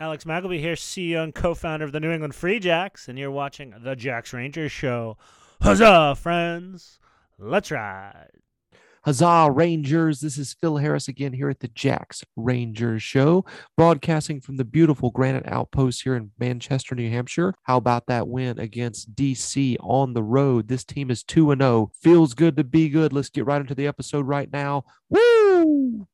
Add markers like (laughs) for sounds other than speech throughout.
Alex Magleby here, CEO and co-founder of the New England Free Jacks, and you're watching the Jacks Rangers Show. Huzzah, friends! Let's ride. Huzzah, Rangers! This is Phil Harris again here at the Jacks Rangers Show, broadcasting from the beautiful Granite Outpost here in Manchester, New Hampshire. How about that win against DC on the road? This team is 2 0. Feels good to be good. Let's get right into the episode right now. Woo!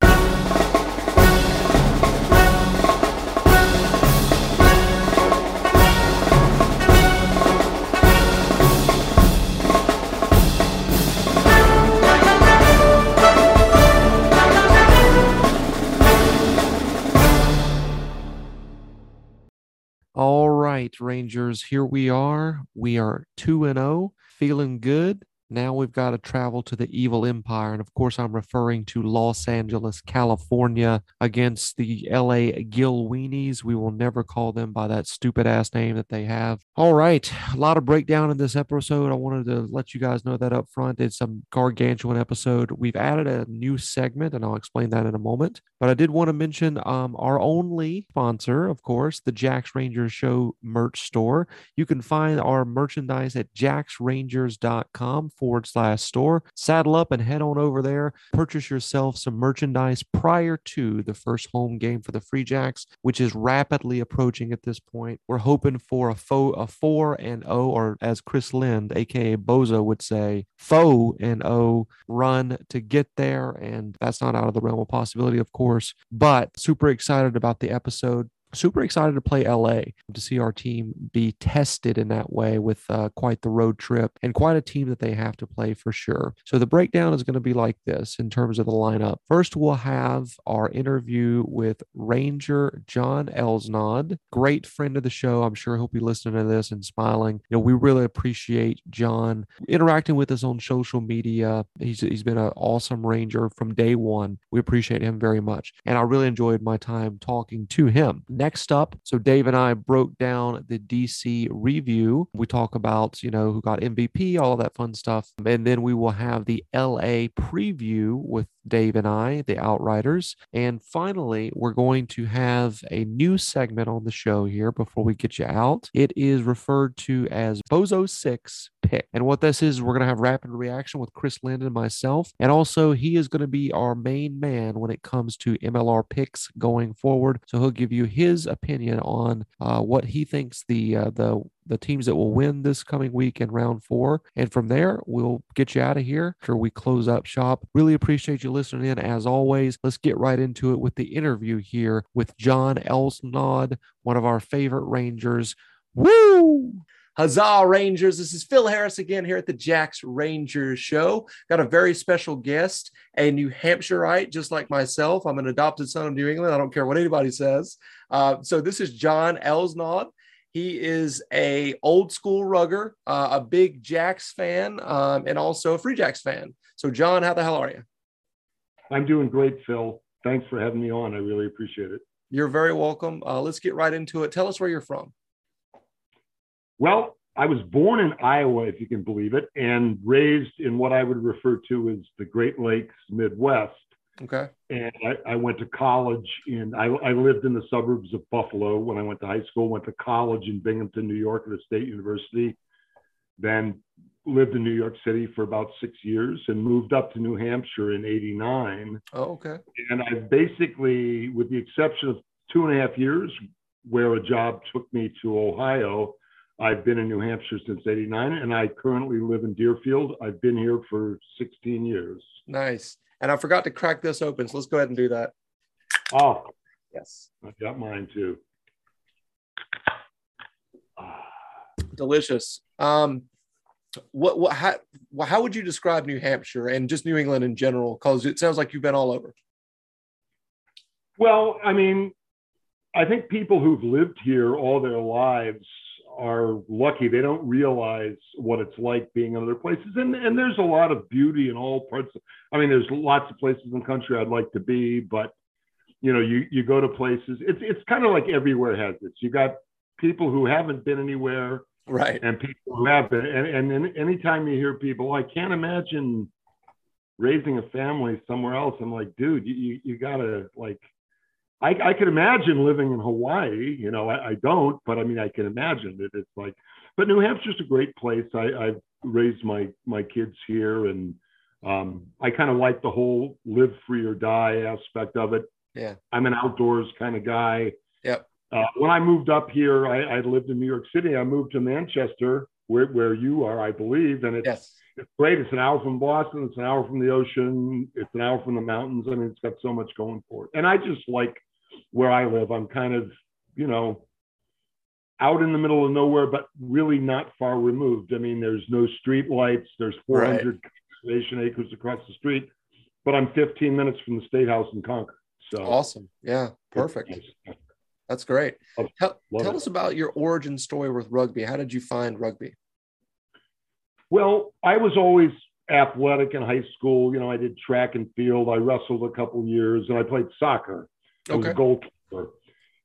All right, Rangers, here we are. We are 2 and 0, feeling good. Now we've got to travel to the evil empire. And of course, I'm referring to Los Angeles, California against the LA Gilweenies. We will never call them by that stupid ass name that they have. All right. A lot of breakdown in this episode. I wanted to let you guys know that up front. It's a gargantuan episode. We've added a new segment, and I'll explain that in a moment. But I did want to mention um, our only sponsor, of course, the Jacks Rangers Show merch store. You can find our merchandise at jacksrangers.com forward slash store. Saddle up and head on over there. Purchase yourself some merchandise prior to the first home game for the Free Jacks, which is rapidly approaching at this point. We're hoping for a fo- a four and O, or as Chris Lind, aka Bozo, would say, foe and O run to get there. And that's not out of the realm of possibility, of course. But super excited about the episode super excited to play LA to see our team be tested in that way with uh, quite the road trip and quite a team that they have to play for sure. So the breakdown is going to be like this in terms of the lineup. First, we'll have our interview with Ranger John Elsnau, great friend of the show. I'm sure he'll be listening to this and smiling. You know, we really appreciate John interacting with us on social media. He's he's been an awesome Ranger from day one. We appreciate him very much, and I really enjoyed my time talking to him. Next up, so Dave and I broke down the DC review. We talk about, you know, who got MVP, all that fun stuff. And then we will have the LA preview with Dave and I, the Outriders. And finally, we're going to have a new segment on the show here before we get you out. It is referred to as Bozo 6 Pick. And what this is, we're going to have rapid reaction with Chris Lind and myself. And also, he is going to be our main man when it comes to MLR picks going forward. So he'll give you his opinion on uh, what he thinks the uh, the the teams that will win this coming week in round four. And from there, we'll get you out of here after we close up shop. Really appreciate you listening in as always. Let's get right into it with the interview here with John Elsnau, one of our favorite Rangers. Woo! Huzzah, Rangers. This is Phil Harris again here at the Jacks Rangers Show. Got a very special guest, a New Hampshireite, just like myself. I'm an adopted son of New England. I don't care what anybody says. Uh, so this is John Elsnau. He is a old school rugger, uh, a big Jacks fan, um, and also a Free Jacks fan. So, John, how the hell are you? I'm doing great, Phil. Thanks for having me on. I really appreciate it. You're very welcome. Uh, let's get right into it. Tell us where you're from. Well, I was born in Iowa, if you can believe it, and raised in what I would refer to as the Great Lakes Midwest. Okay. And I, I went to college in, I, I, lived in the suburbs of Buffalo when I went to high school, went to college in Binghamton, New York at a state university, then lived in New York City for about six years and moved up to New Hampshire in 89. Oh, okay. And I basically, with the exception of two and a half years where a job took me to Ohio, I've been in New Hampshire since 89 and I currently live in Deerfield. I've been here for 16 years. Nice. And I forgot to crack this open. So let's go ahead and do that. Oh, yes. I've got mine too. Delicious. Um, what, what, how, how would you describe New Hampshire and just New England in general? Because it sounds like you've been all over. Well, I mean, I think people who've lived here all their lives are lucky. They don't realize what it's like being in other places. And, and there's a lot of beauty in all parts. Of, I mean, there's lots of places in the country I'd like to be, but you know, you, you go to places, it's, it's kind of like everywhere has it. You got people who haven't been anywhere. Right. And people who have been. And, and anytime you hear people, oh, I can't imagine raising a family somewhere else. I'm like, dude, you, you, you gotta like, I, I can imagine living in Hawaii. You know, I, I don't, but I mean, I can imagine it. It's like, but New Hampshire's a great place. I, I've raised my my kids here, and um, I kind of like the whole live free or die aspect of it. Yeah. I'm an outdoors kind of guy. Yep. Uh, when I moved up here, I, I lived in New York City. I moved to Manchester, where, where you are, I believe, and it's Yes. it's great. It's an hour from Boston. It's an hour from the ocean. It's an hour from the mountains. I mean, it's got so much going for it. And I just like where I live. I'm kind of, you know, out in the middle of nowhere, but really not far removed. I mean, there's no street lights. There's 400 conservation acres across the street, but I'm 15 minutes from the State House in Concord. So Awesome. Yeah. Perfect. That's great. Love- Tell, love tell us about your origin story with rugby. How did you find rugby? Well, I was always athletic in high school. You know, I did track and field. I wrestled a couple years, and I played soccer. I was a goalkeeper.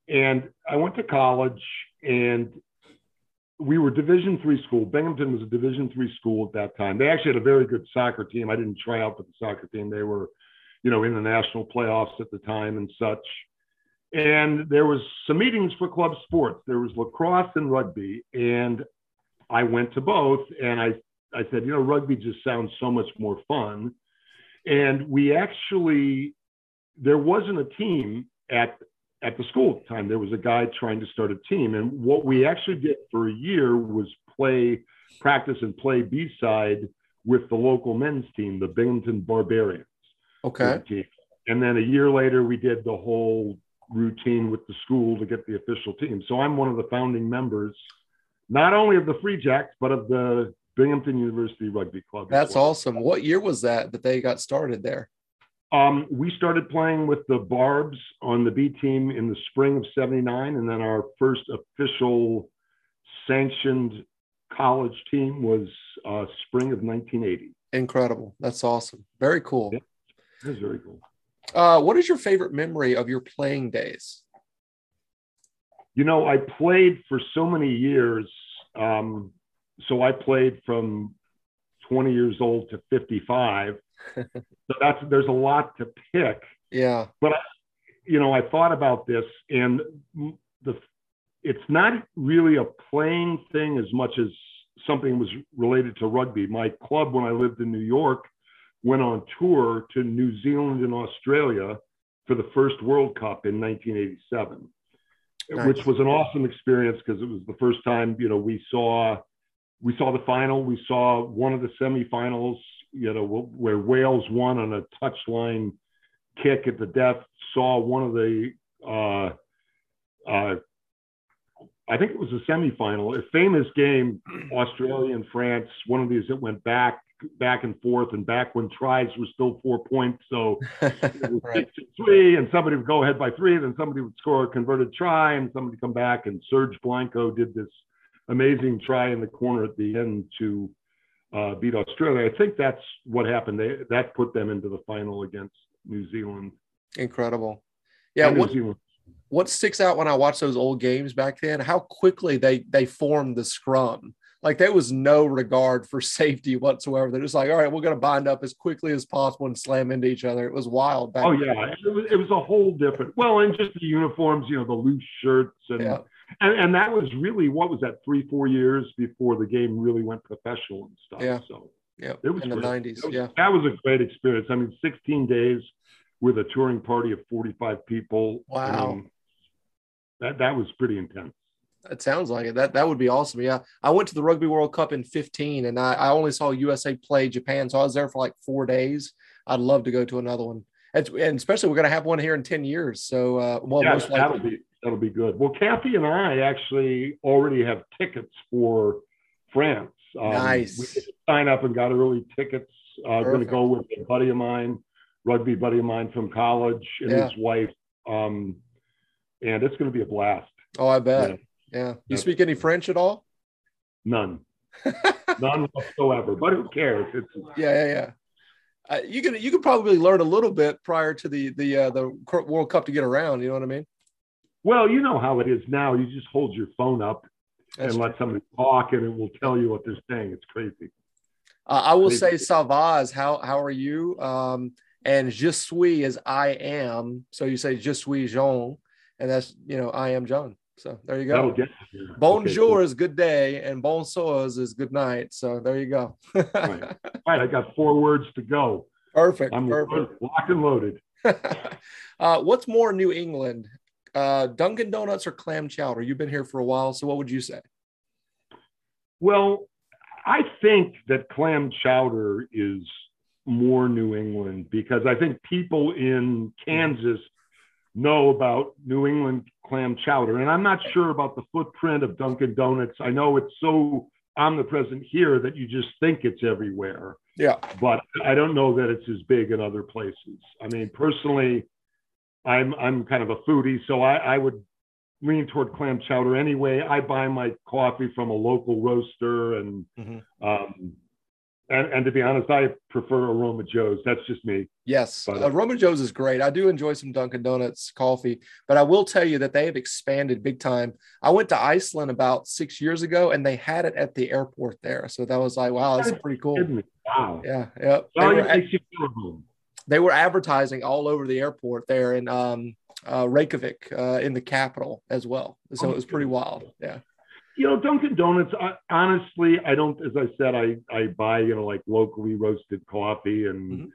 And I went to college, and we were Division three school. Binghamton was a Division three school at that time. They actually had a very good soccer team. I didn't try out for the soccer team. They were, you know, in the national playoffs at the time and such. And there was some meetings for club sports. There was lacrosse and rugby, and I went to both. And I I said, you know, rugby just sounds so much more fun. And we actually, there wasn't a team at at the school at the time. There was a guy trying to start a team, and what we actually did for a year was play, practice, and play B side with the local men's team, the Binghamton Barbarians Okay. team. And then a year later, we did the whole routine with the school to get the official team. So I'm one of the founding members, not only of the Free Jacks, but of the Binghamton University Rugby Club. That's awesome. What year was that that they got started there? Um, we started playing with the Barbs on the B team in the spring of 79. And then our first official sanctioned college team was uh, spring of 1980. Incredible. That's awesome. Very cool. Yeah. It was very cool. Uh, what is your favorite memory of your playing days? You know, I played for so many years. Um, so I played from 20 years old to 55. So that's there's a lot to pick. Yeah. But, you know, I thought about this, and the it's not really a playing thing as much as something was related to rugby. My club, when I lived in New York, went on tour to New Zealand and Australia for the first World Cup in 1987 Nice. which was an awesome experience because it was the first time you know we saw we saw the final we saw one of the semifinals you know where wales won on a touchline kick at the death saw one of the uh uh I think it was a semifinal, a famous game, (clears throat) Australia and France. One of these that went back, back and forth, and back when tries were still four points. So (laughs) Right. three, and somebody would go ahead by three, then somebody would score a converted try, and somebody come back. And Serge Blanco did this amazing try in the corner at the end to uh, beat Australia. I think that's what happened. They, that put them into the final against New Zealand. Incredible. Yeah. What Zealand. what sticks out when I watch those old games back then? How quickly they they formed the scrum. Like there was no regard for (laughs) safety whatsoever. They're just like, all right, we're gonna bind up as quickly as possible and slam into each other. It was wild. Back Oh yeah, it was, it was a whole different. Well, and just the uniforms, you know, the loose shirts, and Yeah. And, and that was really what was that three four years before the game really went professional and stuff. Yeah. So Yeah. it was In the nineties. Yeah. that was a great experience. I mean, 16 days with a touring party of 45 people. I Wow. that that was pretty intense. It sounds like it. That that would be awesome. Yeah. I went to the Rugby World Cup in 15 and I, I only saw USA play Japan. So I was there for like four days. I'd love to go to another one. It's, and especially we're gonna have one here in 10 years. So uh well yeah, most that'll likely. be that'll be good. Well, Kathy and I actually already have tickets for France. Um, Nice. We did sign up and got early tickets. Uh, going to go with a buddy of mine, rugby buddy of mine from college, and Yeah. his wife. Um, and it's going to be a blast. Oh, I bet. Yeah. Yeah. You speak any French at all? None, (laughs) none whatsoever. But who cares? It's Yeah, yeah, yeah. Uh, you can you could probably learn a little bit prior to the the uh, the World Cup to get around. You know what I mean? Well, you know how it is now. You just hold your phone up That's and let somebody talk, and it will tell you what they're saying. It's crazy. Uh, I will Maybe. say, Salvaz, how how are you? Um, and je suis is I am. So you say je suis Jean, and that's you know I am John. So there you go. Get, Bonjour okay, cool. is good day, and bonsoir is good night. So there you go. right. right. I got four words to go. Perfect. I'm perfect. locked and loaded. (laughs) uh, what's more New England, uh, Dunkin' Donuts or clam chowder? You've been here for a while, so what would you say? Well, I think that clam chowder is more New England because I think people in Kansas know about New England clam chowder. And I'm not sure about the footprint of Dunkin' Donuts. I know it's so omnipresent here that you just think it's everywhere. Yeah. But I don't know that it's as big in other places. I mean, personally, I'm I'm kind of a foodie, so I, I would lean toward clam chowder anyway. I buy my coffee from a local roaster and mm-hmm. um, and, and to be honest, I prefer Aroma Joe's. That's just me. Yes, but, uh, Aroma Joe's is great. I do enjoy some Dunkin' Donuts coffee, but I will tell you that they have expanded big time. I went to Iceland about six years ago, and they had it at the airport there. So that was like, wow, that's pretty cool. Wow. Yeah. Yeah. They, were, they were advertising all over the airport there in um, uh, Reykjavik, uh, in the capital as well. So it was pretty wild. Yeah you know, Dunkin' Donuts. I, honestly, I don't. As I said, I I buy you know like locally roasted coffee and mm-hmm.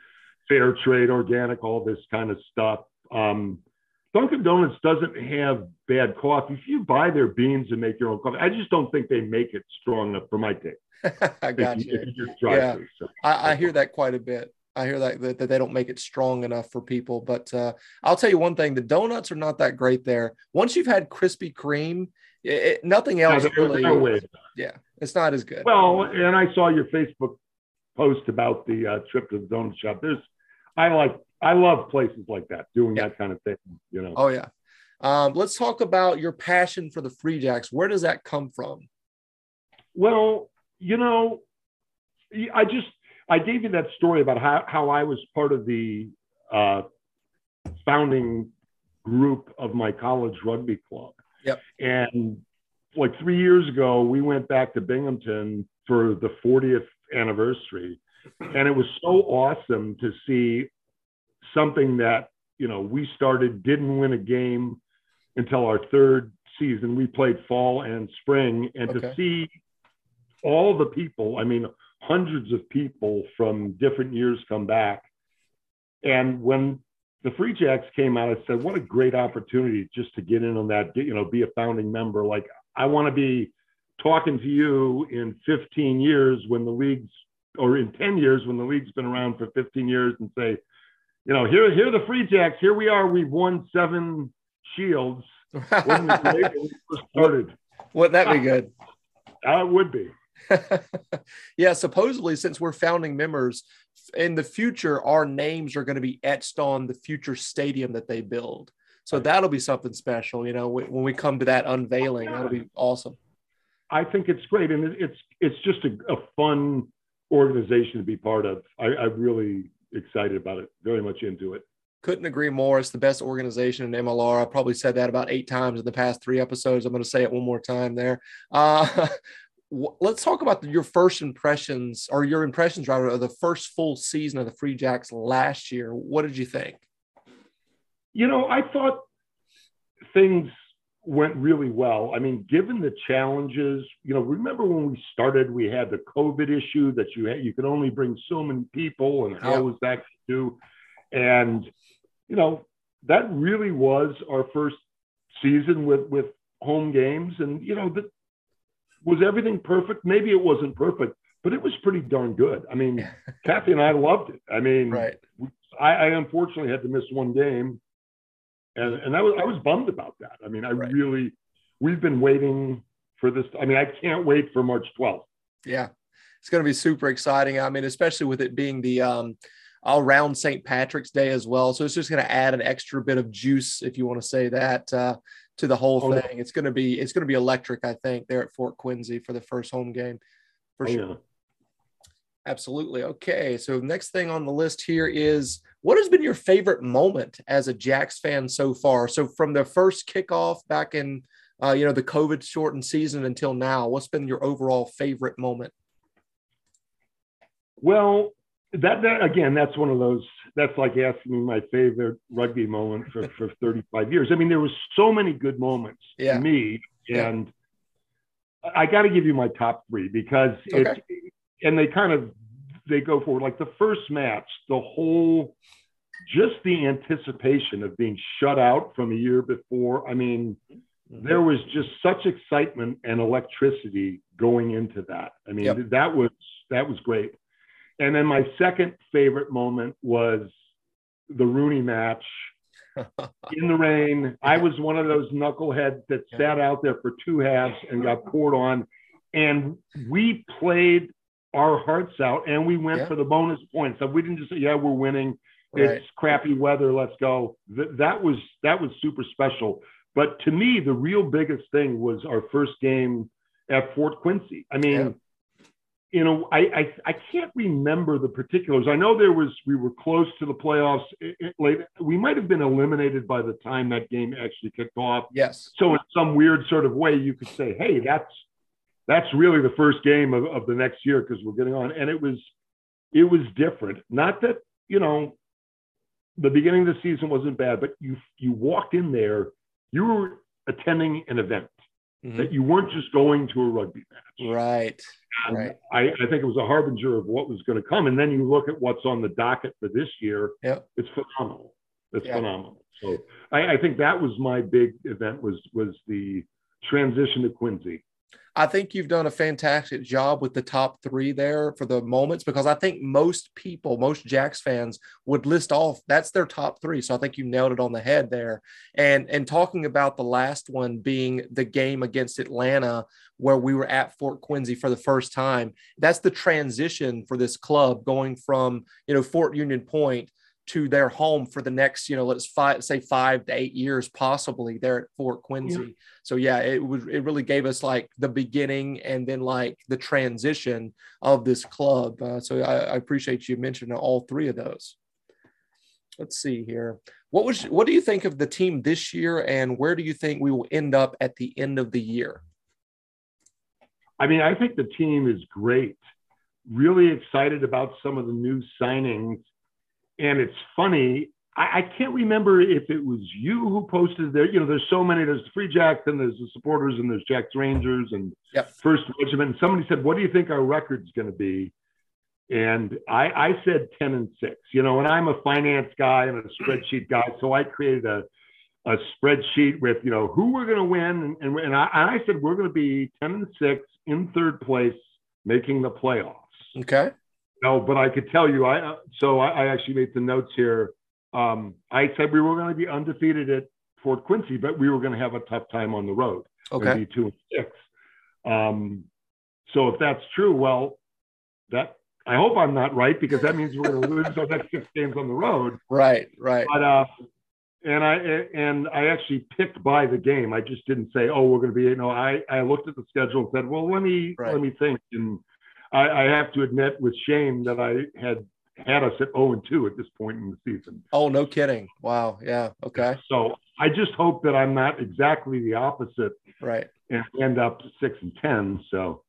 fair trade, organic, all this kind of stuff. Um, Dunkin' Donuts doesn't have bad coffee. If you buy their beans and make your own coffee, I just don't think they make it strong enough for my taste. (laughs) I got you. you yeah, so. I, I hear that quite a bit. I hear that, that, that they don't make it strong enough for people. But uh, I'll tell you one thing: the donuts are not that great there. Once you've had Krispy Kreme it, it, nothing else no, really. No yeah, it's not as good. Well, and I saw your Facebook post about the uh, trip to the donut shop. There's, I like, I love places like that, doing yeah. that kind of thing. You know. Oh yeah. Um, let's talk about your passion for the Free Jacks. Where does that come from? Well, you know, I just I gave you that story about how how I was part of the uh, founding group of my college rugby club. Yep. And like three years ago, we went back to Binghamton for the 40th anniversary. And it was so awesome to see something that, you know, we started, didn't win a game until our third season. We played fall and spring. And okay. to see all the people, I mean, hundreds of people from different years come back. And when the Free Jacks came out, I said, what a great opportunity just to get in on that, you know, be a founding member. Like, I want to be talking to you in 15 years when the league's, or in 10 years when the league's been around for 15 years and say, you know, here, here are the Free Jacks. Here we are. We've won seven shields. Wasn't it great when we started? Wouldn't that be good? (laughs) It would be. (laughs) yeah, supposedly, since we're founding members, in the future, our names are going to be etched on the future stadium that they build. So that'll be something special, you know, when we come to that unveiling. That'll be awesome. I think it's great, and it's it's just a, a fun organization to be part of. I, I'm really excited about it. Very much into it. Couldn't agree more. It's the best organization in MLR. I probably said that about eight times in the past three episodes. I'm going to say it one more time there. Uh, (laughs) let's talk about your first impressions or your impressions rather of the first full season of the Free Jacks last year. What did you think? You know, I thought things went really well. I mean, given the challenges, you know, remember when we started, we had the COVID issue that you had, you could only bring so many people, and how yeah. was that to do? And you know, that really was our first season with with home games, and you know, the was everything perfect? Maybe it wasn't perfect, but it was pretty darn good. I mean, (laughs) Kathy and I loved it. I mean, right. I, I, unfortunately had to miss one game, and and I was I was bummed about that. I mean, I right. really we've been waiting for this. I mean, I can't wait for March 12th. Yeah, it's going to be super exciting. I mean, especially with it being the um, around St. Patrick's Day as well. So it's just going to add an extra bit of juice, if you want to say that, uh, to the whole oh, thing. It's going to be it's going to be electric, I think, there at Fort Quincy for the first home game, for oh, sure. Yeah. Absolutely. Okay. So next thing on the list here is what has been your favorite moment as a Jacks fan so far? So from the first kickoff back in uh, you know the COVID shortened season until now, what's been your overall favorite moment? Well, that, that again, that's one of those that's like asking me my favorite rugby moment for, for (laughs) 35 years. I mean, there was so many good moments Yeah. to me, Yeah. and I got to give you my top three because Okay. it, and they kind of they go forward. Like the first match, the whole just the anticipation of being shut out from a year before. I mean, mm-hmm. there was just such excitement and electricity going into that. I mean, Yep. that was that was great. And then my second favorite moment was the Rooney match (laughs) in the rain. I was one of those knuckleheads that sat out there for two halves and got poured on. And we played our hearts out and we went Yeah. for the bonus points. So we didn't just say, yeah, we're winning. Right. It's crappy weather. Let's go. Th- that was that was super special. But to me, the real biggest thing was our first game at Fort Quincy. I mean. You know, I, I I can't remember the particulars. I know there was we were close to the playoffs. It, it- late, we might have been eliminated by the time that game actually kicked off. Yes. So in some weird sort of way, you could say, hey, that's that's really the first game of, of the next year because we're getting on. And it was it was different. Not that, you know, the beginning of the season wasn't bad, but you you walked in there, you were attending an event Mhm. that you weren't just going to a rugby match. Right. And Right. I, I think it was a harbinger of what was going to come. And then you look at what's on the docket for this year. Yep. It's phenomenal. It's Yeah. phenomenal. So I, I think that was my big event was was the transition to Quincy. I think you've done a fantastic job with the top three there for the moments because I think most people, most Jacks fans would list off that's their top three. So I think you nailed it on the head there. And and talking about the last one being the game against Atlanta, where we were at Fort Quincy for the first time, that's the transition for this club going from you know Fort Union Point to their home for the next, you know, let's five, say five to eight years, possibly there at Fort Quincy. So yeah, it would it really gave us like the beginning and then like the transition of this club. Uh, so I, I appreciate you mentioning all three of those. Let's see here. What was what do you think of the team this year, and where do you think we will end up at the end of the year? I mean, I think the team is great. Really excited about some of the new signings. And it's funny, I, I can't remember if it was you who posted there. You know, there's so many. There's the Free Jacks, and there's the supporters, and there's Jacks Rangers, and Yep. First Regiment. And somebody said, "What do you think our record's going to be?" And I, I said 10 and six. You know, and I'm a finance guy and a spreadsheet guy, so I created a a spreadsheet with you know who we're going to win, and and, and, I, and I said we're going to be 10 and six in third place, making the playoffs. Okay. No, but I could tell you, I so I, I actually made the notes here. Um, I said we were going to be undefeated at Fort Quincy, but we were going to have a tough time on the road. Okay. be two and six. Um, so if that's true, well, that I hope I'm not right because that means we're going (laughs) to lose our next six games on the road. Right. Right. But uh, and I and I actually picked by the game. I just didn't say, oh, we're going to be. You know, I I looked at the schedule and said, well, let me Right. let me think. And I, I have to admit with shame that I had had us at 0 and 2 at this point in the season. Oh, no kidding. Wow. Yeah. Okay. So I just hope that I'm not exactly the opposite Right. and end up six and ten. So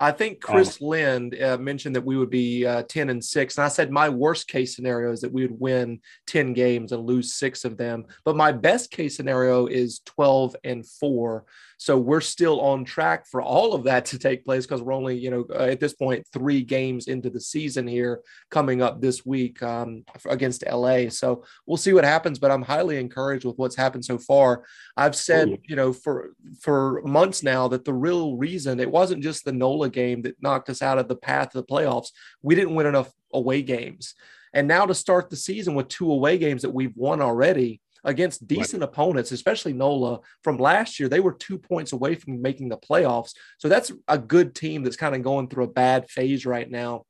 I think Chris Lind uh, mentioned that we would be uh, 10 and 6. And I said my worst case scenario is that we would win 10 games and lose six of them. But my best case scenario is 12 and 4. So we're still on track for all of that to take place because we're only, you know, uh, at this point, three games into the season here coming up this week um, against LA. So we'll see what happens. But I'm highly encouraged with what's happened so far. I've said, you know, for for months now that the real reason it wasn't just the NOLA game that knocked us out of the path of the playoffs. We didn't win enough away games. And now to start the season with two away games that we've won already against decent opponents, especially NOLA from last year, they were two points away from making the playoffs. So that's a good team that's kind of going through a bad phase right now.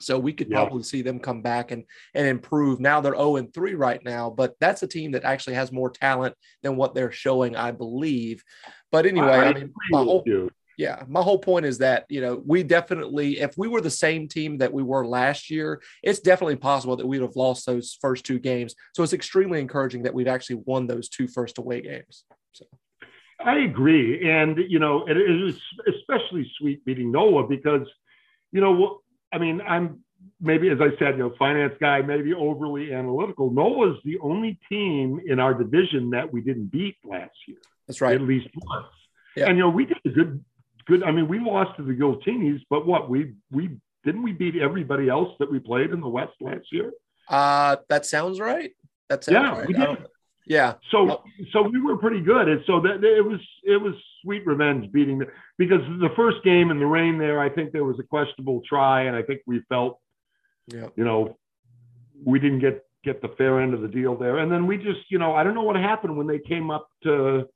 So we could Yeah. probably see them come back and and improve. Now they're 0 and 3 right now, but that's a team that actually has more talent than what they're showing, I believe. But anyway, I, mean, my whole you. Yeah, my whole point is that, you know, we definitely, if we were the same team that we were last year, it's definitely possible that we'd have lost those first two games. So it's extremely encouraging that we've actually won those two first away games. So, I agree, and you know, it is especially sweet beating Nola because, you know, I mean, I'm maybe as I said, you know, finance guy, maybe overly analytical. Nola's the only team in our division that we didn't beat last year. That's right. At least once. Yeah. And you know, we did a good good I mean, we lost to the Giltinis, but what we we didn't we beat everybody else that we played in the West last year? Uh, that sounds right. That sounds Yeah, right. we did. Yeah. So so we were pretty good. And so that it was it was sweet revenge beating the because the first game in the rain there, I think there was a questionable try, and I think we felt Yeah. you know, we didn't get get the fair end of the deal there. And then we just, you know, I don't know what happened when they came up to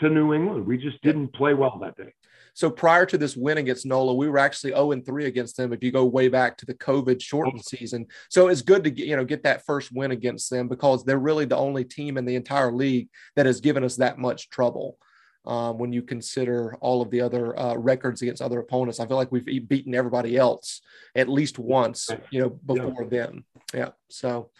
to New England. We just didn't play well that day. So prior to this win against NOLA, we were actually 0 and 3 against them. If you go way back to the COVID shortened season, so it's good to get you know get that first win against them because they're really the only team in the entire league that has given us that much trouble. Um, when you consider all of the other uh, records against other opponents, I feel like we've beaten everybody else at least once, you know, before them. Yeah. So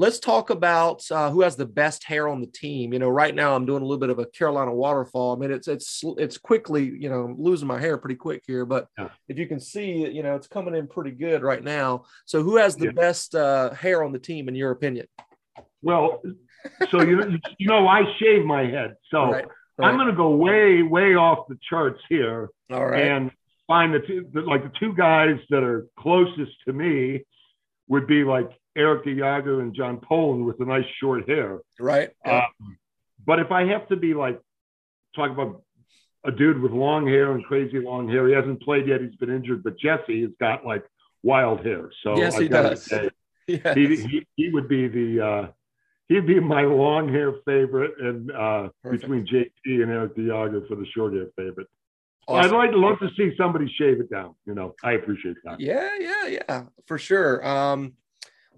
let's talk about uh, who has the best hair on the team. You know, right now I'm doing a little bit of a Carolina waterfall. I mean, it's it's it's quickly, you know, losing my hair pretty quick here, but Yeah. if you can see, you know, it's coming in pretty good right now. So, who has the Yeah. best uh, hair on the team, in your opinion? Well, so you know, you know, I shave my head, so Right, I'm going to go way way off the charts here All right. and find the two the, like the two guys that are closest to me would be like Eric Diago and John Poland with the nice short hair. right. Yeah. Um, but if I have to be like talk about a dude with long hair and crazy long hair, he hasn't played yet. He's been injured, but Jesse has got like wild hair. So Yes, I he does. say, (laughs) Yes. he, he he would be the uh, he'd be my long hair favorite, and uh, between JT and Eric Diago for the short hair favorite. Awesome. I'd like to love to see somebody shave it down. You know, I appreciate that. Yeah, yeah, yeah, for sure. Um,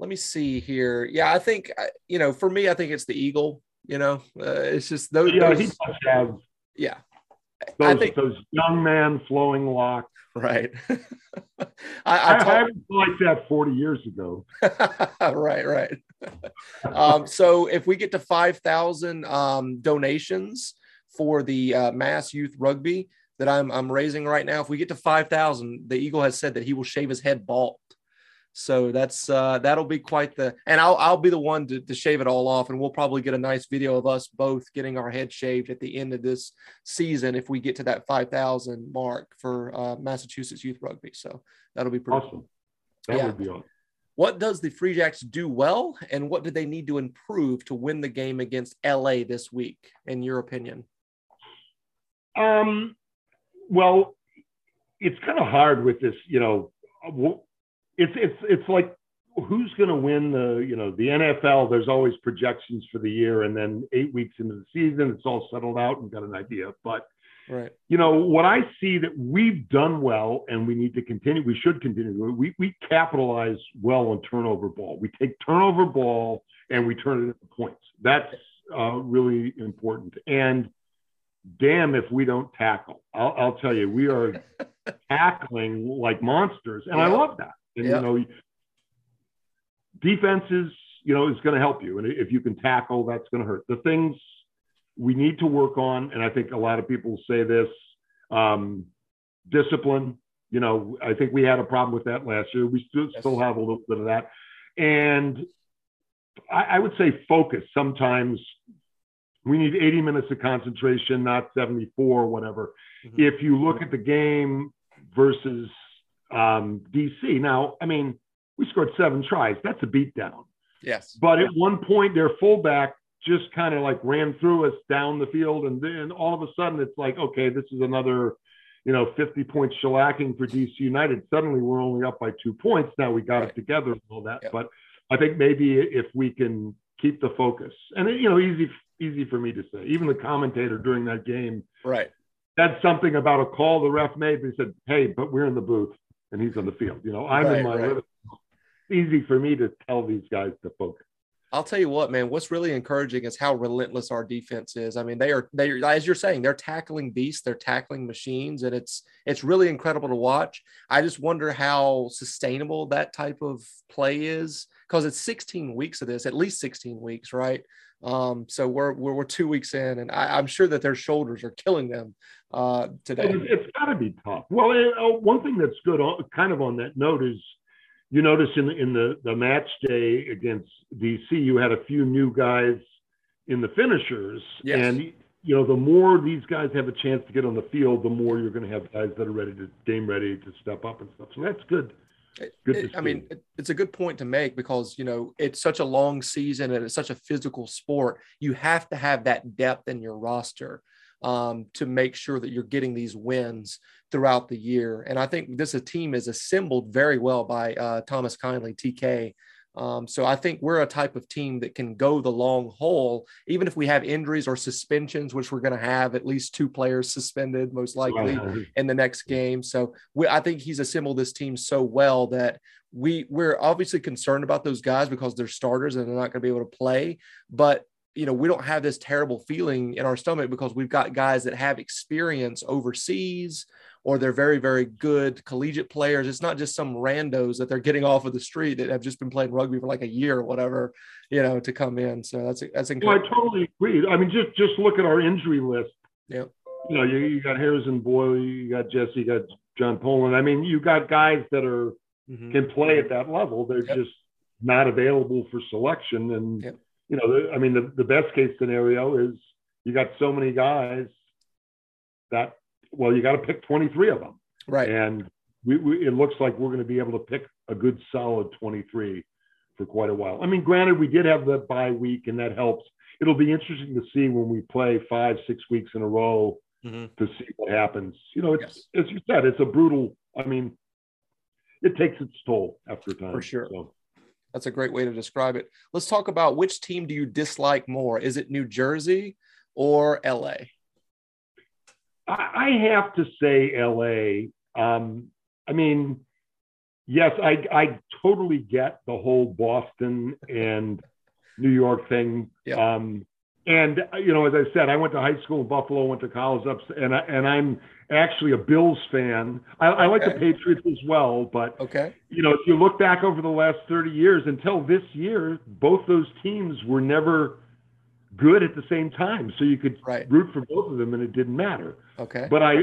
let me see here. Yeah, I think you know, for me, I think it's the eagle. You know, uh, it's just those. Yeah, those- he does have yeah, I think those young man flowing locks. right. I, (laughs) I, I, I, talk- was like that 40 years ago. (laughs) right, right. um, so if we get to 5,000 um, donations for the uh, mass youth rugby that I'm, I'm raising right now, if we get to 5,000, the Eagle has said that he will shave his head bald. So that's uh, that'll be quite the, and I'll I'll be the one to, to shave it all off, and we'll probably get a nice video of us both getting our head shaved at the end of this season if we get to that five thousand mark for uh, Massachusetts youth rugby. So that'll be pretty Awesome. That Yeah. would be awesome. what does the Free Jacks do well, and what do they need to improve to win the game against LA this week, in your opinion? Um, well, it's kind of hard with this, you know. It's it's it's like who's going to win the you know the NFL? There's always projections for the year, and then eight weeks into the season, it's all settled out and got an idea. But Right. you know what I see that we've done well, and we need to continue. We should continue. to- We we capitalize well on turnover ball. We take turnover ball and we turn it into points. That's uh, really important. And damn if we don't tackle. I'll, I'll tell you, we are (laughs) tackling like monsters, and I love that. And Yeah. you know, defense is you know, is going to help you, and if you can tackle, that's going to hurt. The things we need to work on, and I think a lot of people say this, um, discipline. You know, I think we had a problem with that last year. We still Yes. still have a little bit of that, and I, I would say focus. Sometimes we need 80 minutes of concentration, not 74 or whatever. Mhm. If you look at the game versus um, DC, now, I mean, we scored seven tries. That's a beatdown. Yes. But at one point, their fullback just kind of like ran through us down the field. And then all of a sudden, it's like, okay, this is another, you know, 50 point shellacking for DC United. Suddenly, we're only up by two points. Now we got Right. it together and all that. But I think maybe if we can keep the focus, and, you know, easy, easy for me to say, even the commentator during that game Right. said something about a call the ref made. They said, hey, but we're in the booth and he's on the field. You know, I'm Right, in my right. living room. It's easy for me to tell these guys to focus. I'll tell you what, man. What's really encouraging is how relentless our defense is. I mean, they are they are, as you're saying, they're tackling beasts, they're tackling machines, and it's it's really incredible to watch. I just wonder how sustainable that type of play is because it's 16 weeks of this, at least 16 weeks, right? Um, so we're, we're we're two weeks in, and I, I'm sure that their shoulders are killing them uh, today. It's got to be tough. Well, it, uh, one thing that's good, on, kind of on that note, is you notice in the, in the the match day against DC, you had a few new guys in the finishers, Yes. and you know the more these guys have a chance to get on the field, the more you're going to have guys that are ready to game ready to step up and stuff. So that's good. It- Good it- to I mean, it- it's a good point to make because you know it's such a long season and it's such a physical sport. You have to have that depth in your roster um, to make sure that you're getting these wins throughout the year. And I think this team is assembled very well by uh, Thomas Kindly, TK. Um, so I think we're a type of team that can go the long haul, even if we have injuries or suspensions, which we're going to have at least two players suspended, most likely in the next game. So we, I think he's assembled this team so well that we we're obviously concerned about those guys because they're starters and they're not going to be able to play. But you know, we don't have this terrible feeling in our stomach because we've got guys that have experience overseas or they're very, very good collegiate players. It's not just some randos that they're getting off of the street that have just been playing rugby for like a year or whatever, you know, to come in. So that's that's Well, I totally agree. I mean, just just look at our injury list. Yeah. You know, you, you got Harrison Boyle, you got Jesse, you got John Poland. I mean, you got guys that are Mhm. can play at that level. They're Yep. just not available for selection. And Yep. you know, the, I mean, the, the best case scenario is you got so many guys that well, you got to pick 23 of them, Right. and we, we it looks like we're going to be able to pick a good solid 23 for quite a while. I mean, granted, we did have the bye week, and that helps. It'll be interesting to see when we play five, six weeks in a row Mhm. to see what happens. You know, it's Yes. as you said, it's a brutal. I mean, it takes its toll after time. For sure. So, That's a great way to describe it. Let's talk about which team do you dislike more? Is it New Jersey or LA? I, have to say, LA. Um, I mean, yes, I I totally get the whole Boston and New York thing. Yeah. Um, and you know, as I said, I went to high school in Buffalo, went to college up, and I, and I'm actually a Bills fan. I, I like the Patriots as well, but Okay. you know, if you look back over the last 30 years until this year, both those teams were never good at the same time. So you could Right. root for both of them and it didn't matter. Okay. But I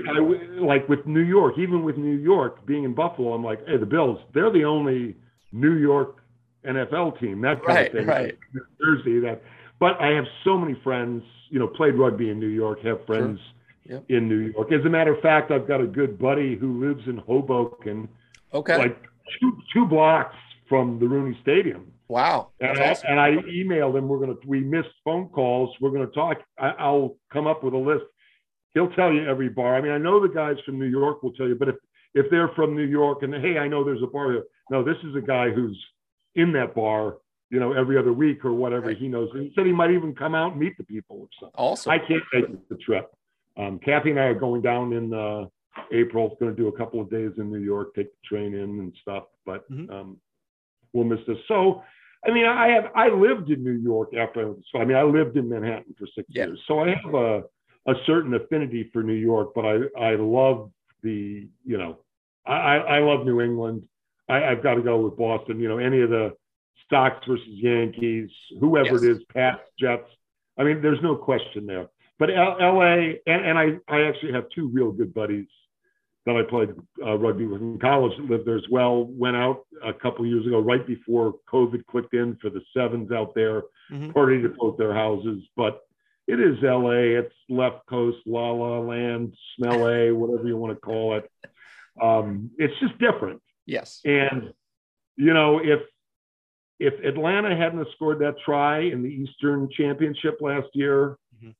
like with New York, even with New York being in Buffalo, I'm like, hey, the Bills, they're the only New York NFL team, that kind Right, of thing. right. New Jersey, that. But I have so many friends, you know, played rugby in New York, have friends Yep. in New York. As a matter of fact, I've got a good buddy who lives in Hoboken, Okay. like two two blocks from the Rooney Stadium. Wow. And I, awesome. and I emailed him. We're gonna we missed phone calls. We're gonna talk. I, I'll come up with a list. He'll tell you every bar. I mean, I know the guys from New York will tell you, but if if they're from New York and hey, I know there's a bar here. No, this is a guy who's in that bar, you know, every other week or whatever. Right. He knows. And he said he might even come out and meet the people or something. Awesome. I can't make the trip. Um, Kathy and I are going down in uh, April. Going to do a couple of days in New York, take the train in and stuff. But Mhm. um, we'll miss this. So, I mean, I have I lived in New York after. I was- So, I mean, I lived in Manhattan for six Yeah. years. So I have a a certain affinity for New York. But I I love the you know I I, I love New England. I, I've got to go with Boston. You know, any of the Sox versus Yankees, whoever Yes. it is, Pats, Jets. I mean, there's no question there. But L- LA, and, and I, I actually have two real good buddies that I played uh, rugby with in college that lived there as well. Went out a couple years ago, right before COVID clicked in for the sevens out there, Mhm. partied at both their houses. But it is LA. It's left coast, la la land, smell A, whatever you want to call it. Um, it's just different. Yes. And you know, if if Atlanta hadn't scored that try in the Eastern Championship last year, Mhm.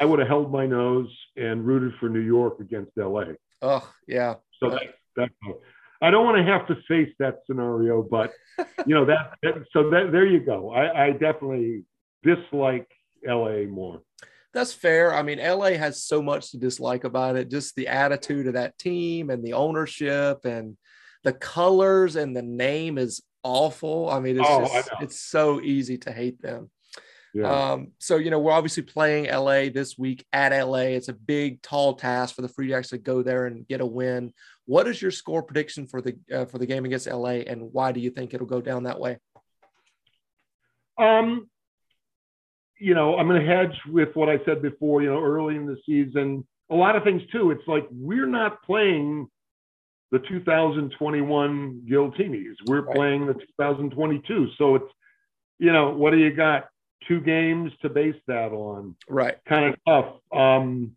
I would have held my nose and rooted for New York against LA. Oh, yeah. So that, that I don't want to have to face that scenario, but (laughs) you know that, that so that there you go. I, I definitely dislike LA more. That's fair. I mean, LA has so much to dislike about it. Just the attitude of that team and the ownership and the colors and the name is awful. I mean, it's Oh, just, it's so easy to hate them. Yeah. Um, so you know, we're obviously playing LA this week at LA. It's a big, tall task for the Free to go there and get a win. What is your score prediction for the uh, for the game against LA, and why do you think it'll go down that way? Um, you know, I'm going to hedge with what I said before. You know, early in the season, a lot of things too. It's like we're not playing the 2021 Giltinis. We're Right. playing the 2022. So it's, you know, what do you got? Two games to base that on. Right. Kind of tough. Um,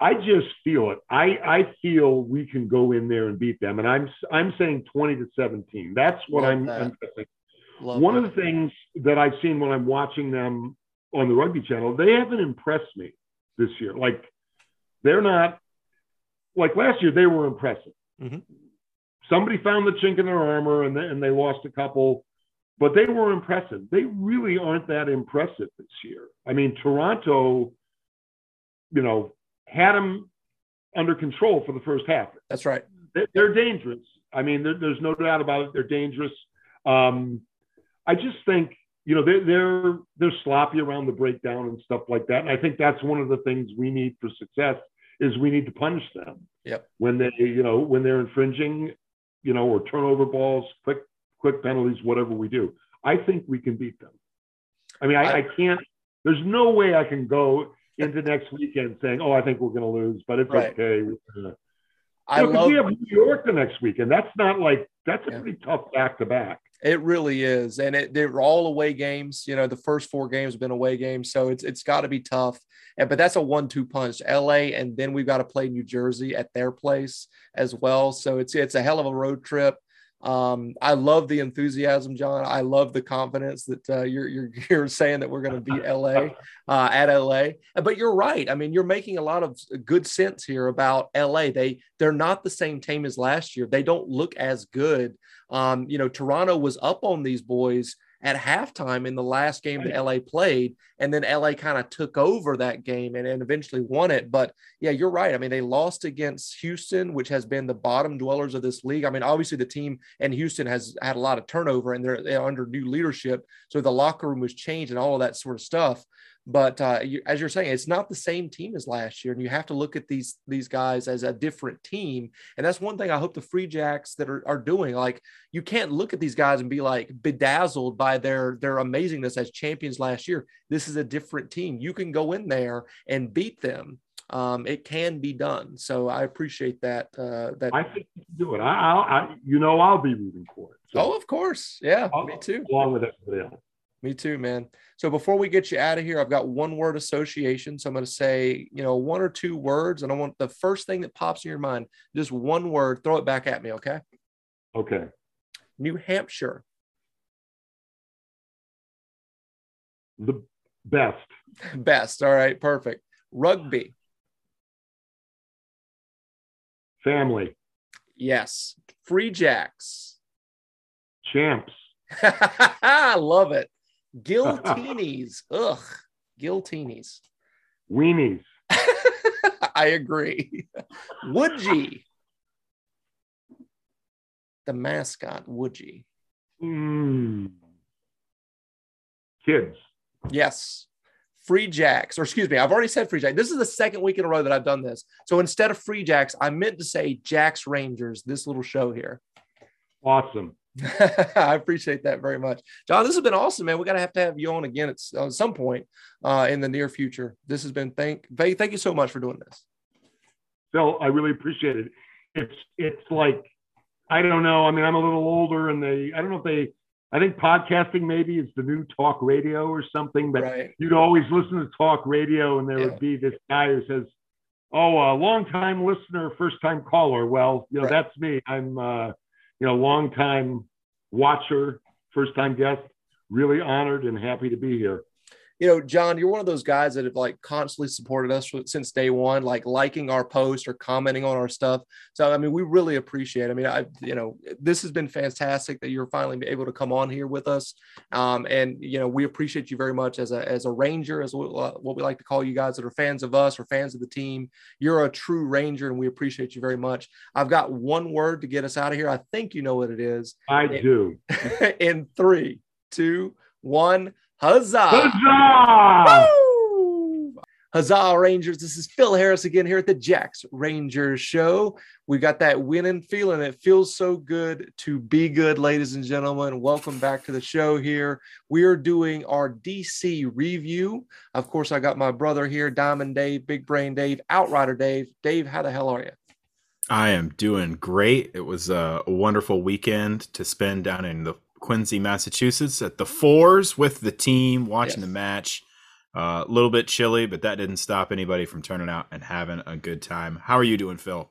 I just feel it. I, I feel we can go in there and beat them. And I'm I'm saying 20 to 17. That's what Love I'm, that. I'm One that. of the things that I've seen when I'm watching them on the rugby channel, they haven't impressed me this year. Like they're not like last year, they were impressive. Mhm. Somebody found the chink in their armor and they, and they lost a couple, but they were impressive. They really aren't that impressive this year. I mean, Toronto, you know, had them under control for the first half That's right. they're, dangerous. I mean, there's no doubt about it. They're dangerous. Um, I just think you know they're they're they're sloppy around the breakdown and stuff like that. And I think that's one of the things we need for success is we need to punish them. Yep. When they you know when they're infringing, you know, or turnover balls, quick quick penalties, whatever we do. I think we can beat them. I mean, I, I can't. There's no way I can go into next weekend saying, "Oh, I think we're going to lose," but it's Right. okay. I you know, love we have New York the next weekend. That's not like that's a Yeah. pretty tough back to back. It really is, and it they're all away games. You know, the first four games have been away games, so it's it's got to be tough. And but that's a one-two punch. L.A. and then we've got to play New Jersey at their place as well. So it's it's a hell of a road trip. Um, I love the enthusiasm, John. I love the confidence that uh, you're you're (laughs) you're saying that we're going to beat (laughs) LA uh, at LA. But you're right. I mean, you're making a lot of good sense here about LA. They they're not the same team as last year. They don't look as good. Um, you know, Toronto was up on these boys at halftime in the last game that LA played, and then LA kind of took over that game and, and eventually won it. But yeah, you're right. I mean, they lost against Houston, which has been the bottom dwellers of this league. I mean, obviously the team and Houston has had a lot of turnover and they're, they're under new leadership, so the locker room was changed and all of that sort of stuff. But uh, you, as you're saying, it's not the same team as last year, and you have to look at these these guys as a different team. And that's one thing I hope the Free Jacks that are, are doing. Like you can't look at these guys and be like bedazzled by their their amazingness as champions last year. This is a different team. You can go in there and beat them. Um, it can be done. So I appreciate that. Uh, that I think you can do it. I, I'll, I, you know, I'll be rooting for it. So, oh, of course, yeah, I'll- me too. Along with everybody else. Me too, man. So before we get you out of here, I've got one word association. So I'm going to say, you know, one or two words, and I want the first thing that pops in your mind, just one word. Throw it back at me, okay? Okay. New Hampshire, The best. (laughs) best. All right, perfect. Rugby, Family. yes. Free Jacks, Champs. (laughs) I love it. Giltinis, (laughs) ugh, Giltinis. Weenies. (laughs) I agree. Woodgie, the mascot, Woodgie. Mm. Kids. Yes. Free Jacks, or excuse me, I've already said Free Jacks. This is the second week in a row that I've done this. So instead of Free Jacks, I meant to say Jacks Rangers, this little show here. Awesome. (laughs) I appreciate that very much. John, this has been awesome, man. We got to have to have you on again at, some point uh, in the near future. This has been, thank, thank thank you so much for doing this. Phil, I really appreciate it. It's it's like I don't know. I mean, I'm a little older, and they I don't know if they. I think podcasting maybe is the new talk radio or something. But Right. you'd always listen to talk radio, and there Yeah. would be this guy who says, "Oh, a long time listener, first time caller." Well, you know Right. that's me. I'm uh, you know long time watcher, first time guest. Really honored and happy to be here. You know, John, you're one of those guys that have like constantly supported us since day one, like liking our post or commenting on our stuff. So, I mean, we really appreciate. It. I mean, I, you know, this has been fantastic that you're finally able to come on here with us, um, and you know, we appreciate you very much as a as a Ranger, as what, what we like to call you guys that are fans of us or fans of the team. You're a true Ranger, and we appreciate you very much. I've got one word to get us out of here. I think you know what it is. I do. (laughs) In three, two, one, huzzah! Huzzah! Woo! Huzzah, Rangers. This is Phil Harris again here at the Jacks Rangers Show. We got that winning feeling. It feels so good to be good, ladies and gentlemen. Welcome back to the show here. We are doing our DC review. Of course, I got my brother here, Diamond Dave, Big Brain Dave, Outrider Dave. Dave, how the hell are you? I am doing great. It was a wonderful weekend to spend down in the Quincy, Massachusetts at the Fours with the team, watching Yes. the match. Uh, a little bit chilly, but that didn't stop anybody from turning out and having a good time. How are you doing, Phil?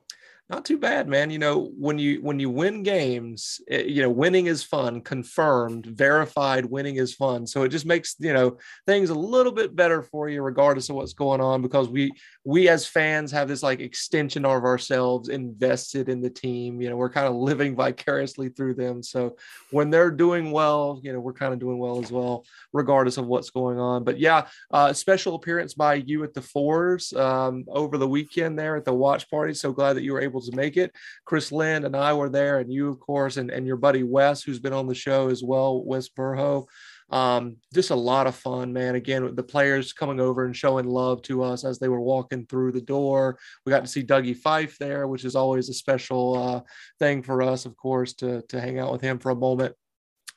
Not too bad, man. You know, when you when you win games, it, you know, winning is fun, confirmed, verified winning is fun. So it just makes, you know, things a little bit better for you regardless of what's going on because we we as fans have this like extension of ourselves invested in the team. You know, we're kind of living vicariously through them. So when they're doing well, you know, we're kind of doing well as well, regardless of what's going on. But yeah, uh, special appearance by you at the fours um, over the weekend there at the watch party. So glad that you were able to make it. Chris Lind and I were there, and you, of course, and, and your buddy Wes, who's been on the show as well, Wes Burho. Um, just a lot of fun, man. Again, the players coming over and showing love to us as they were walking through the door. We got to see Dougie Fife there, which is always a special uh, thing for us, of course, to, to hang out with him for a moment.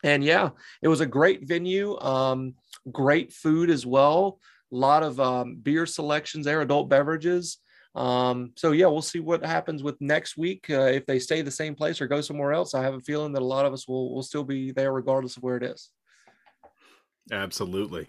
And yeah, it was a great venue, um, great food as well. A lot of um, beer selections there, adult beverages. Um, so yeah, we'll see what happens with next week uh, if they stay the same place or go somewhere else. I have a feeling that a lot of us will will still be there regardless of where it is. Absolutely.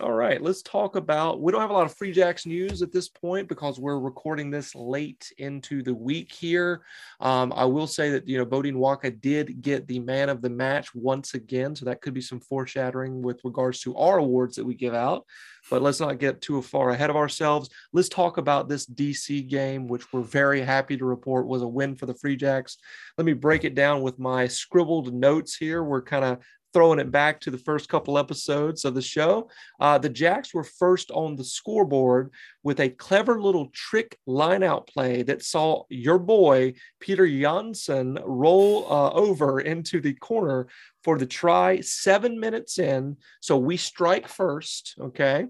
All right, let's talk about. We don't have a lot of Free Jacks news at this point because we're recording this late into the week here. Um, I will say that you know Beaudein Waaka did get the man of the match once again, so that could be some foreshadowing with regards to our awards that we give out. But let's not get too far ahead of ourselves. Let's talk about this DC game, which we're very happy to report was a win for the Free Jacks. Let me break it down with my scribbled notes here. We're kind of throwing it back to the first couple episodes of the show. Uh, the Jacks were first on the scoreboard with a clever little trick lineout play that saw your boy Peter Janssen roll uh, over into the corner for the try seven minutes in. So we strike first. Okay.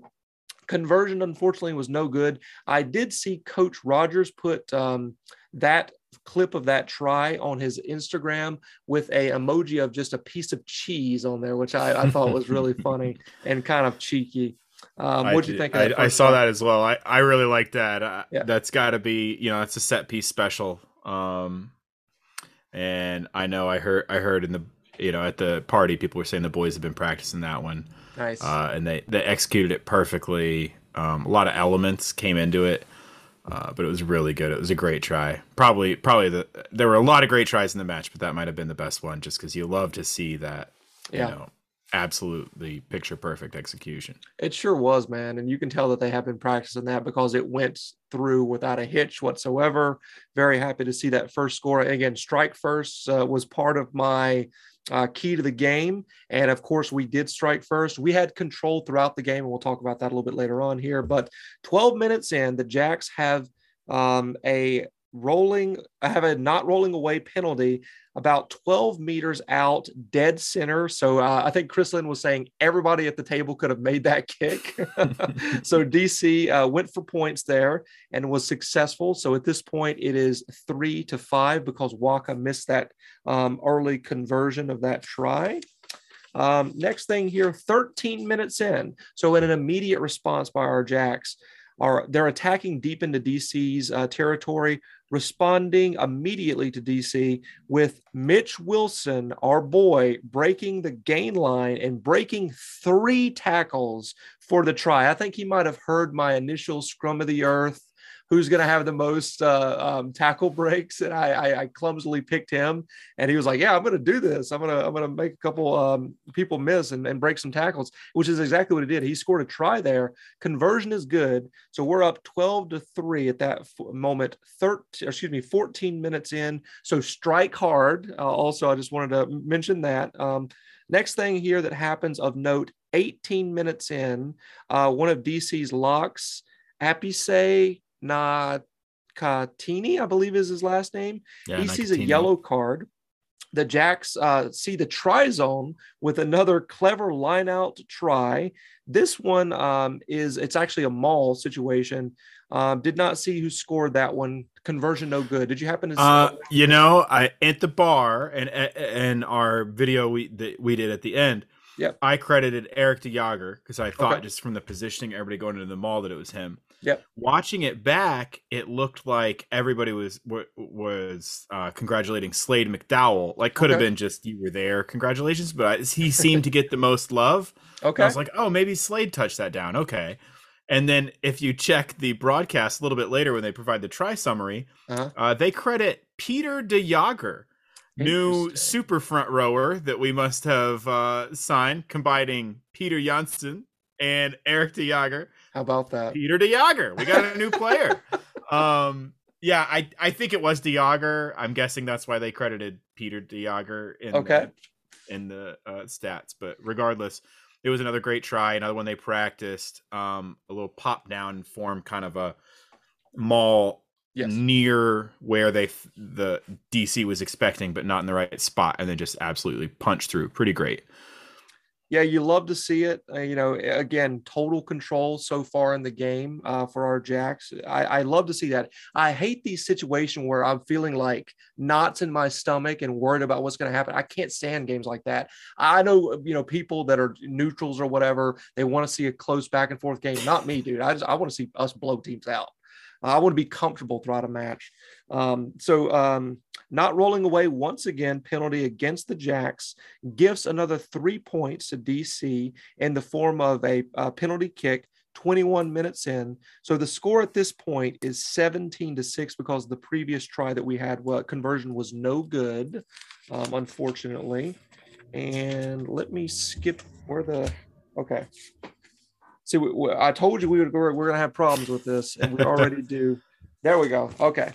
Conversion, unfortunately, was no good. I did see Coach Rogers put um, that clip of that try on his Instagram with a emoji of just a piece of cheese on there, which I, I thought was really (laughs) funny and kind of cheeky. Um, what do you think? Of I, I saw that as well. I, I really like that. Uh, Yeah. That's got to be you know that's a set piece special. Um, and I know I heard I heard in the you know at the party people were saying the boys have been practicing that one, Nice. uh, and they they executed it perfectly. Um, a lot of elements came into it. Uh, but it was really good. It was a great try. Probably, probably the there were a lot of great tries in the match, but that might have been the best one, just because you love to see that, you Yeah. know, absolutely picture perfect execution. It sure was, man. And you can tell that they have been practicing that because it went through without a hitch whatsoever. Very happy to see that first score. Again, strike first uh, was part of my uh, key to the game. And of course, we did strike first. We had control throughout the game, and we'll talk about that a little bit later on here. But 12 minutes in, the Jacks have um, a rolling, I have a not rolling away penalty about 12 meters out, dead center. So uh, I think Chris Lind was saying everybody at the table could have made that kick. (laughs) so (laughs) DC uh, went for points there and was successful. So at this point, it is three to five because Waaka missed that um, early conversion of that try. Um, next thing here, 13 minutes in. So in an immediate response by our Jacks, are they're attacking deep into DC's uh, territory, responding immediately to DC with Mitch Wilson, our boy, breaking the gain line and breaking three tackles for the try. I think he might have heard my initial scrum of the earth. Who's going to have the most uh, um, tackle breaks? And I, I, I clumsily picked him, and he was like, "Yeah, I'm going to do this. I'm going to I'm going to make a couple um, people miss and, and break some tackles," which is exactly what he did. He scored a try there. Conversion is good, so we're up 12 to three at that f- moment. 13, excuse me, 14 minutes in. So strike hard. Uh, also, I just wanted to mention that. Um, next thing here that happens of note: 18 minutes in, uh, one of DC's locks, Apise Nakatini, I believe is his last name. Yeah, he sees a yellow card. The Jacks uh, see the try zone with another clever line out try. This one um, is it's actually a mall situation. Um, did not see who scored that one. Conversion no good. Did you happen to see? Uh, you know, I at the bar and and our video we that we did at the end. Yep. I credited Eric de Jager because I thought Okay. just from the positioning, everybody going into the mall that it was him. Yep. Watching it back, it looked like everybody was was uh, congratulating Slade McDowell. Like, could have been just you were there, congratulations. But he seemed to get the most love. And Okay. I was like, oh, maybe Slade touched that down. Okay. And then if you check the broadcast a little bit later when they provide the try summary, Uh-huh. uh, they credit Peter de Jager, new super front rower that we must have uh, signed, combining Peter Janssen and Eric de Jager. How about that? Peter de Jager. We got a new player. (laughs) um, yeah, I, I think it was de Jager. I'm guessing that's why they credited Peter de Jager in Okay. the, in the uh, stats. But regardless, it was another great try. Another one they practiced. Um, a little pop down form, kind of a mall Yes. near where they the DC was expecting, but not in the right spot, and then just absolutely punch through. Pretty great. Yeah, you love to see it. Uh, you know, again, total control so far in the game uh, for our Jacks. I, I love to see that. I hate these situations where I'm feeling like knots in my stomach and worried about what's going to happen. I can't stand games like that. I know, you know, people that are neutrals or whatever, they want to see a close back and forth game. Not me, dude. I just I want to see us blow teams out. I want to be comfortable throughout a match. Um, so, um, not rolling away once again, penalty against the Jacks gives another three points to DC in the form of a, uh penalty kick. 21 minutes in. So the score at this point is 17 to 6 because the previous try that we had, well, conversion was no good, um, unfortunately. And let me skip where the, okay. See, we, we- I told you we would, we're, we're going to have problems with this, and we already (laughs) do. There we go. Okay.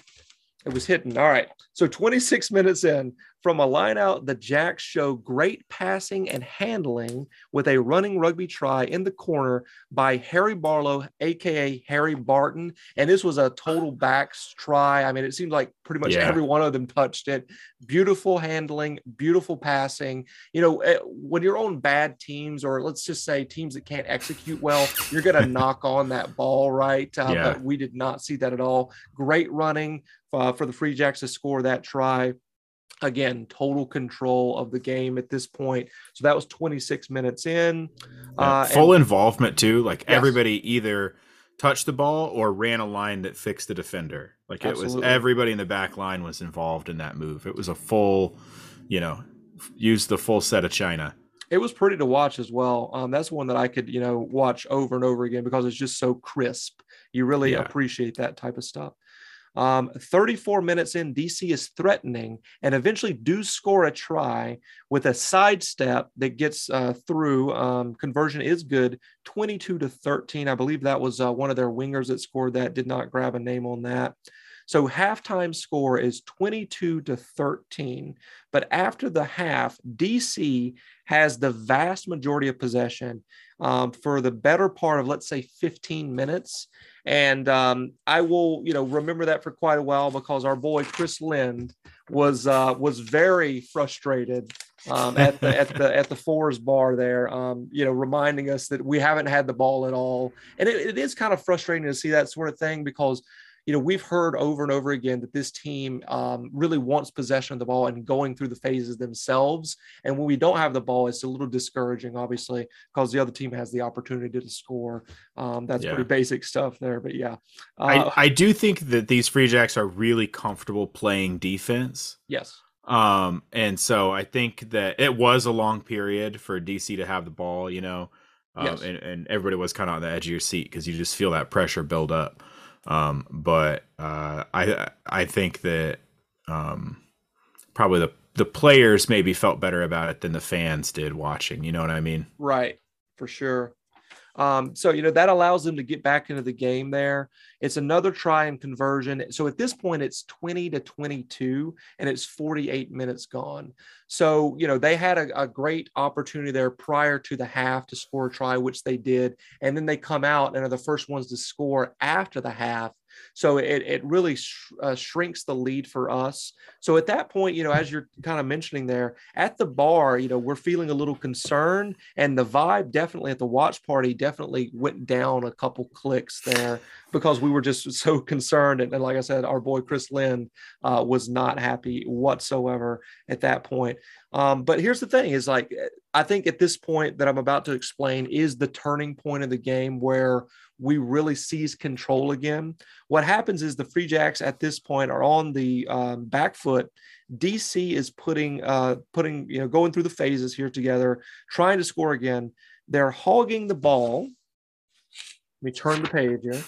It was hidden. All right. So 26 minutes in, from a line out, the Jacks show great passing and handling with a running rugby try in the corner by Harry Barlow, aka Harry Barton. And this was a total backs try. I mean, it seemed like pretty much Yeah. every one of them touched it. Beautiful handling, beautiful passing. You know, eh, when you're on bad teams, or let's just say teams that can't execute well, you're going (laughs) to knock on that ball, right? Uh, Yeah. But we did not see that at all. Great running uh, for the Free Jacks to score that try. Again, total control of the game at this point. So that was 26 minutes in. Uh, Full and- involvement too. Like Yes. everybody either touched the ball or ran a line that fixed the defender. Like it was everybody in the back line was involved in that move. It was a full, you know, use the full set of China. it was pretty to watch as well. Um, that's one that I could, you know, watch over and over again because it's just so crisp. You really Yeah. appreciate that type of stuff. Um, 34 minutes in, DC is threatening and eventually do score a try with a sidestep that gets uh, through. Um, conversion is good, 22 to 13. I believe that was uh, one of their wingers that scored that. Did not grab a name on that. So halftime score is 22 to 13. But after the half, DC has the vast majority of possession um, for the better part of, let's say, 15 minutes. And um, I will, you know, remember that for quite a while because our boy Chris Lind was uh, was very frustrated um, at the at the at the fours bar there. Um, you know, reminding us that we haven't had the ball at all, and it, it is kind of frustrating to see that sort of thing because you know, we've heard over and over again that this team um, really wants possession of the ball and going through the phases themselves. And when we don't have the ball, it's a little discouraging, obviously, because the other team has the opportunity to score. Um, that's Yeah. pretty basic stuff there. But yeah, uh, I, I do think that these Free Jacks are really comfortable playing defense. yes, Um, and so I think that it was a long period for DC to have the ball, you know, um, Yes. and, and everybody was kind of on the edge of your seat because you just feel that pressure build up. Um, but uh, I I think that um, probably the the players maybe felt better about it than the fans did watching. You know what I mean? right, for sure. Um, so you know that allows them to get back into the game there. It's another try and conversion. So at this point, it's 20 to 22, and it's 48 minutes gone. So, you know, they had a, a great opportunity there prior to the half to score a try, which they did. And then they come out and are the first ones to score after the half. So it, it really sh- uh, shrinks the lead for us. So at that point, you know, as you're kind of mentioning there at the bar, you know, we're feeling a little concerned and the vibe definitely at the watch party definitely went down a couple clicks there because we were just (laughs) so concerned. And, and like I said, our boy Chris Lind uh, was not happy whatsoever at that point. Um, but here's the thing: is like I think at this point that I'm about to explain is the turning point of the game where we really seize control again. What happens is the Free Jacks at this point are on the um, back foot. DC is putting uh, putting you know going through the phases here together, trying to score again. They're hogging the ball Let me turn the page here.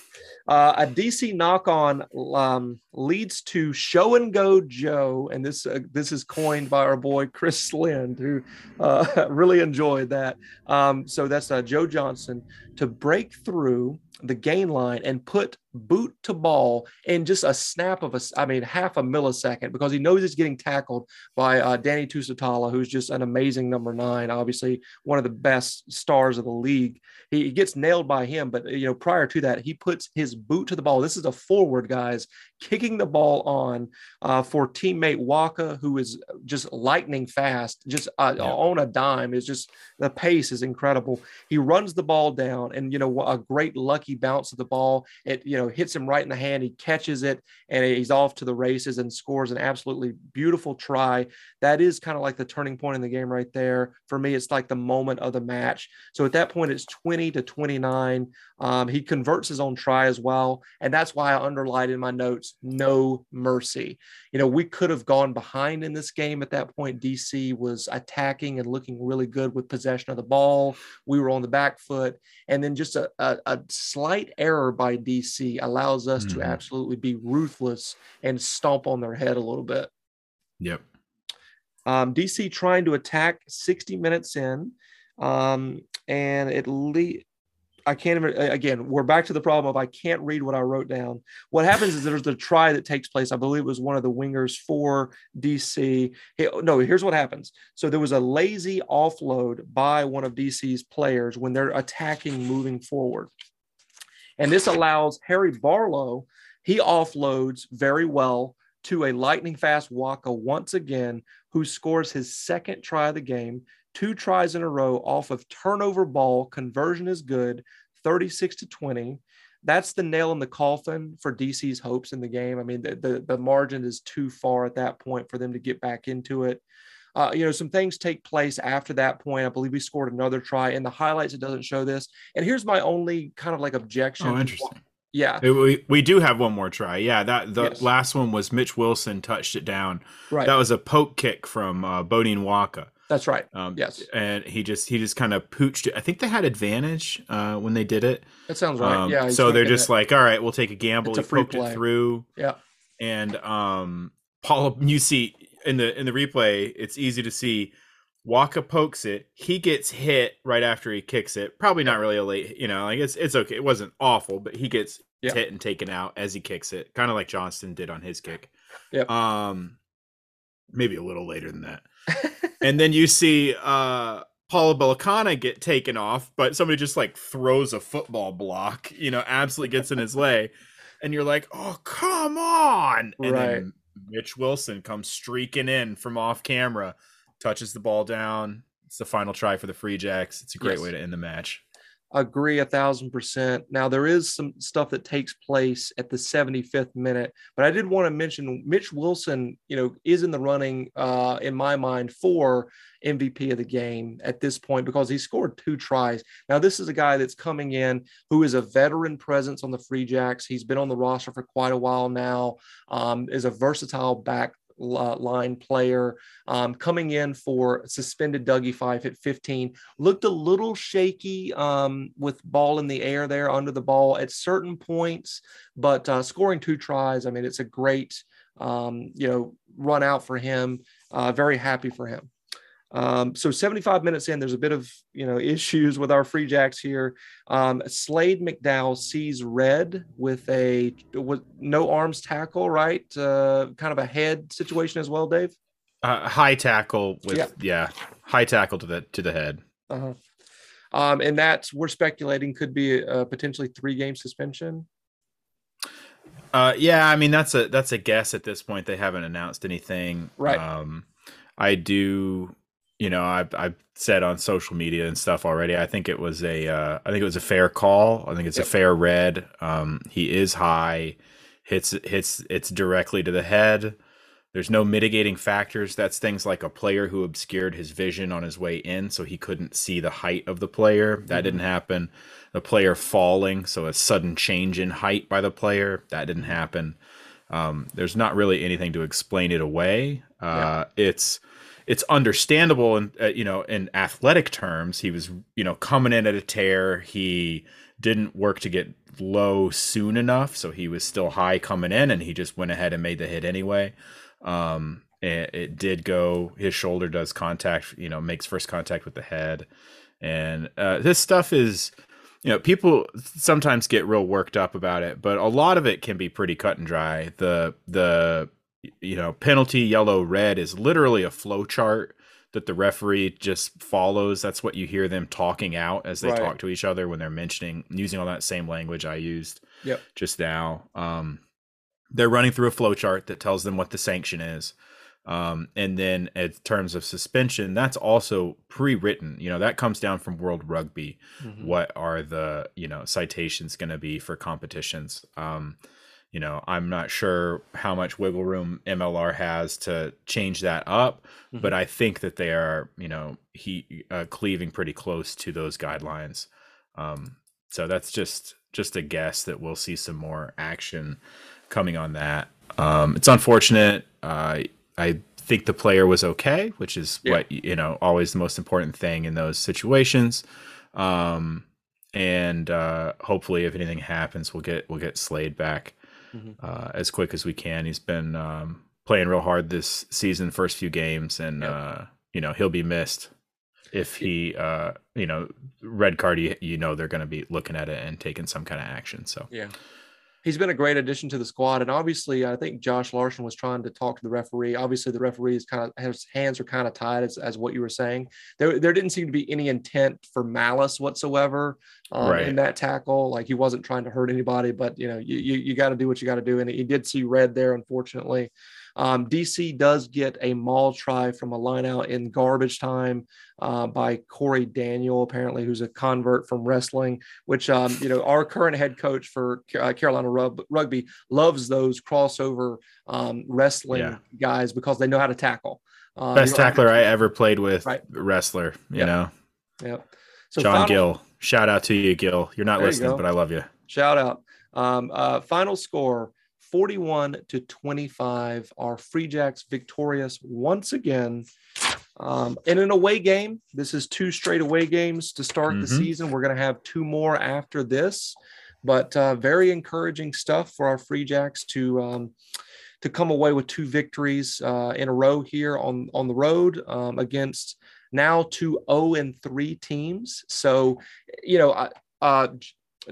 Uh, a DC knock on um, leads to show and go Joe, and this uh, this is coined by our boy Chris Lind, who uh, (laughs) really enjoyed that. Um, so that's uh, Joe Johnston to break through the gain line and put boot to ball in just a snap of a, I mean, half a millisecond because he knows he's getting tackled by uh, Danny Tusitala, who's just an amazing number nine, obviously one of the best stars of the league. He, he gets nailed by him, but you know, prior to that, he puts his boot to the ball. This is a forward, guys, kicking the ball on uh, for teammate Waaka, who is just lightning fast, just uh, yeah. on a dime. Is just the pace is incredible. He runs the ball down, and you know, a great lucky bounce of the ball. It you know hits him right in the hand. He catches it, and he's off to the races and scores an absolutely beautiful try. That is kind of like the turning point in the game right there. For me, it's like the moment of the match. So at that point, it's 20 to 29. Um, he converts his own try as well, and that's why I underlined in my notes no mercy. You know, we could have gone behind in this game at that point. DC was attacking and looking really good with possession of the ball. We were on the back foot. And then just a, a, a slight error by DC allows us mm-hmm. to absolutely be ruthless and stomp on their head a little bit. Yep. Um, DC trying to attack 60 minutes in. Um, and at least I can't even, again, we're back to the problem of I can't read what I wrote down. What happens is there's the try that takes place. I believe it was one of the wingers for DC. Hey, no, here's what happens. So there was a lazy offload by one of DC's players when they're attacking moving forward. And this allows Harry Barlow, he offloads very well to a lightning fast Waaka once again, who scores his second try of the game two tries in a row off of turnover ball. Conversion is good, 36 to 20. That's the nail in the coffin for DC's hopes in the game. I mean, the, the, the margin is too far at that point for them to get back into it. Uh, you know, some things take place after that point. I believe we scored another try. In the highlights, it doesn't show this. And here's my only kind of like objection. Oh, interesting. Yeah. We, we do have one more try. Yeah. That the yes. last one was Mitch Wilson touched it down. Right. That was a poke kick from uh, Beaudein Waaka. That's right. Um, yes. And he just he just kind of pooched it. I think they had advantage uh, when they did it. That sounds right. Um, yeah. So they're just it. like, all right, we'll take a gamble. It's he a free poked play. it through. Yeah. And um, Paul, you see in the in the replay, it's easy to see. Waaka pokes it. He gets hit right after he kicks it. Probably not really a late, you know, like it's it's okay. It wasn't awful, but he gets yeah. hit and taken out as he kicks it, kind of like Johnston did on his kick. Yeah. Um, maybe a little later than that. (laughs) and then you see uh Paula Balekana get taken off, but somebody just like throws a football block, you know, absolutely gets in his (laughs) way. And you're like, oh, come on. And right. then Mitch Wilson comes streaking in from off camera, touches the ball down. It's the final try for the Free Jacks. It's a great yes. way to end the match agree a thousand percent. Now there is some stuff that takes place at the 75th minute, but I did want to mention Mitch Wilson, you know, is in the running uh, in my mind for MVP of the game at this point because he scored two tries. Now this is a guy that's coming in who is a veteran presence on the Free Jacks. He's been on the roster for quite a while now. Um, is a versatile back line player um, coming in for suspended Dougie Fife at 15. Looked a little shaky um, with ball in the air there under the ball at certain points, but uh, scoring two tries. I mean, it's a great, um, you know, run out for him. Uh, very happy for him. Um, so 75 minutes in, there's a bit of you know issues with our free jacks here. Um, Slade McDowell sees red with a with no arms tackle, right? Uh, kind of a head situation as well, Dave. Uh, high tackle with yeah. yeah. high tackle to the to the head. Uh-huh. Um, and that's we're speculating could be a potentially three game suspension. Uh, yeah, I mean that's a that's a guess at this point. They haven't announced anything. Right. Um, I do you know, I've I've said on social media and stuff already. I think it was a uh, I think it was a fair call. I think it's Yep. a fair red. Um, he is high, hits hits it's directly to the head. There's no mitigating factors. That's things like a player who obscured his vision on his way in, so he couldn't see the height of the player. That didn't happen. The player falling, so a sudden change in height by the player. That didn't happen. Um, there's not really anything to explain it away. Uh, It's it's understandable in uh, you know in athletic terms. He was you know coming in at a tear. He didn't work to get low soon enough, so he was still high coming in, and he just went ahead and made the hit anyway. Um, it, it did go. His shoulder does contact. You know, makes first contact with the head, and uh, this stuff is you know people sometimes get real worked up about it but a lot of it can be pretty cut and dry the the you know penalty yellow red is literally a flow chart that the referee just follows that's what you hear them talking out as they Right. talk to each other when they're mentioning using all that same language i used Yep. just now um they're running through a flow chart that tells them what the sanction is um, and then in terms of suspension, that's also pre-written. You know, that comes down from World Rugby. Mhm. What are the you know citations going to be for competitions? Um, you know, I'm not sure how much wiggle room MLR has to change that up, Mhm. but I think that they are you know he uh, cleaving pretty close to those guidelines. Um, so that's just just a guess that we'll see some more action coming on that. Um, it's unfortunate. Uh, I think the player was okay, which is Yeah. what you know always the most important thing in those situations. Um, and uh, hopefully, if anything happens, we'll get we'll get Slade back Mhm. uh, as quick as we can. He's been um, playing real hard this season, first few games, and Yep. uh, you know he'll be missed if he uh, you know red card. You, you know they're going to be looking at it and taking some kind of action. So Yeah. He's been a great addition to the squad. And obviously, I think Josh Larson was trying to talk to the referee. Obviously, the referee is kind of his hands are kind of tied, as, as what you were saying. There, there didn't seem to be any intent for malice whatsoever um, Right. in that tackle. Like he wasn't trying to hurt anybody, but you know, you you, you got to do what you got to do. And he did see red there, unfortunately. Um, DC does get a mall try from a line out in garbage time uh, by Corey Daniel, apparently, who's a convert from wrestling which um, you know our current head coach for uh, Carolina Rub- Rugby loves those crossover um, wrestling Yeah. guys because they know how to tackle. Uh, best you tackler I ever played with, Right. wrestler. You Yep. know, Yep. So John final- Gill. Shout out to you, Gill. You're not you listening, go. but I love you. Shout out. Um, uh, final score 41 to 25. Our Free Jacks victorious once again. Um, in an away game, this is two straight away games to start the Mhm. season. We're going to have two more after this, but uh, very encouraging stuff for our Free Jacks to um, to come away with two victories uh, in a row here on on the road um, against now two 0 and 3 teams. So, you know, I- uh,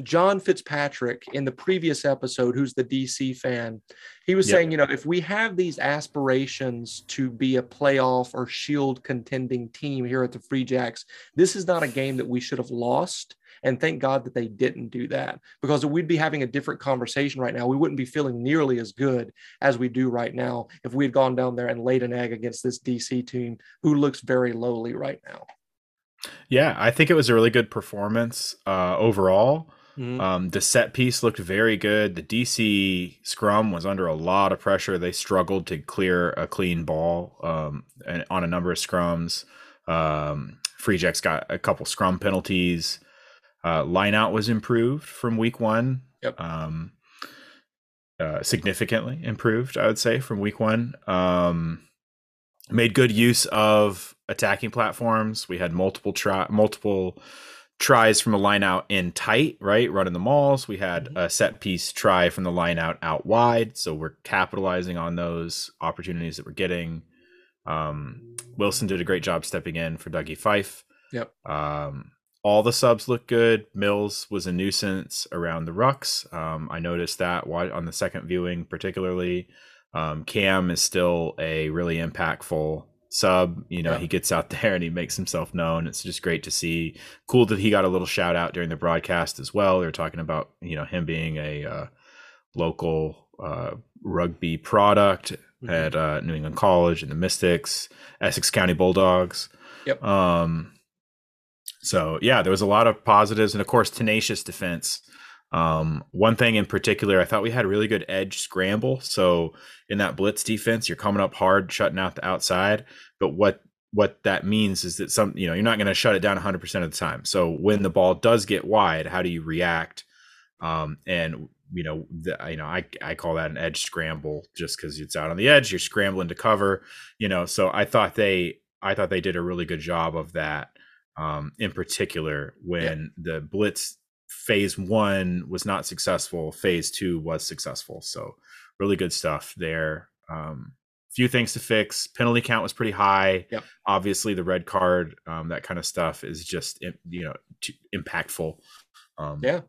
John Fitzpatrick in the previous episode, who's the DC fan, he was Yep. saying, you know, if we have these aspirations to be a playoff or shield contending team here at the Free Jacks, this is not a game that we should have lost. And thank God that they didn't do that because we'd be having a different conversation right now. We wouldn't be feeling nearly as good as we do right now if we had gone down there and laid an egg against this DC team who looks very lowly right now. Yeah, I think it was a really good performance uh, overall. Mhm. Um, the set piece looked very good. The DC scrum was under a lot of pressure. They struggled to clear a clean ball um, and- on a number of scrums. Um, Free Jacks got a couple scrum penalties. Uh, line out was improved from week one. Yep. Um, uh, significantly improved, I would say, from week one. Um, made good use of attacking platforms. We had multiple try multiple tries from the line out in tight, right? Running the mauls. We had Mhm. a set piece try from the line out out wide. So we're capitalizing on those opportunities that we're getting. Um, Wilson did a great job stepping in for Dougie Fife. Yep. Um, all the subs look good. Mills was a nuisance around the rucks. Um, I noticed that on the second viewing, particularly. Um, Cam is still a really impactful sub. You know, Yeah. he gets out (laughs) there and he makes himself known. It's just great to see. Cool that he got a little shout out during the broadcast as well. They're talking about you know him being a uh, local uh, rugby product Mhm. at uh, New England College and the Mystics, Essex County Bulldogs. Yep. Um, so yeah, there was a lot of positives, and of course, tenacious defense. Um, one thing in particular, I thought we had really good edge scramble. So in that blitz defense, you're coming up hard, shutting out the outside. But what what that means is that some you know you're not going to shut it down 100% of the time. So when the ball does get wide, how do you react? Um, and you know, the, you know, I I call that an edge scramble just because it's out on the edge. You're scrambling to cover. You know, so I thought they I thought they did a really good job of that. Um, in particular, when yeah. the blitz phase one was not successful, phase two was successful. So really good stuff there. Um, few things to fix. Penalty count was pretty high. Yep. Obviously, the red card, um, that kind of stuff is just you know impactful. Um, yeah,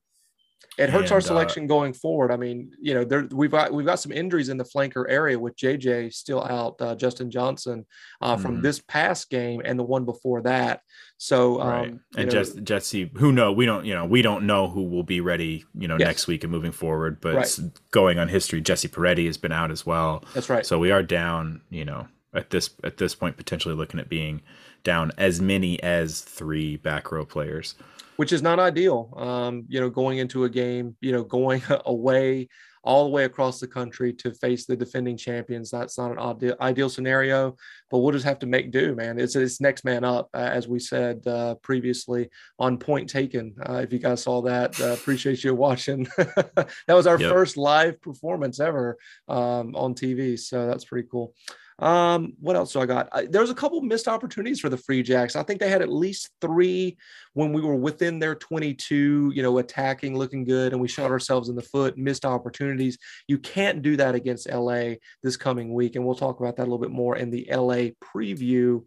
it hurts and, our uh, selection uh, going forward. I mean, you know, there we've got we've got some injuries in the flanker area with JJ still out, uh, Justin Johnson uh, from mm-hmm. this past game and the one before that. So, um, right. and just Jesse, who know we don't, you know, we don't know who will be ready, you know, yes. next week and moving forward. But right. going on history, Jesse Peretti has been out as well. That's right. So we are down, you know, at this at this point potentially looking at being down as many as three back row players which is not ideal. Um, you know, going into a game, you know, going (laughs) away all the way across the country to face the defending champions. That's not an ideal, ideal scenario, but we'll just have to make do, man. It's it's next man up, uh, as we said uh, previously on Point Taken. Uh, if you guys saw that, uh, appreciate you watching. (laughs) that was our yep. first live performance ever um, on TV, so that's pretty cool. Um, what else do I got? I, there was a couple missed opportunities for the Free Jacks. I think they had at least three when we were within their 22, you know, attacking, looking good, and we shot ourselves in the foot, missed opportunities. You can't do that against LA this coming week, and we'll talk about that a little bit more in the LA preview.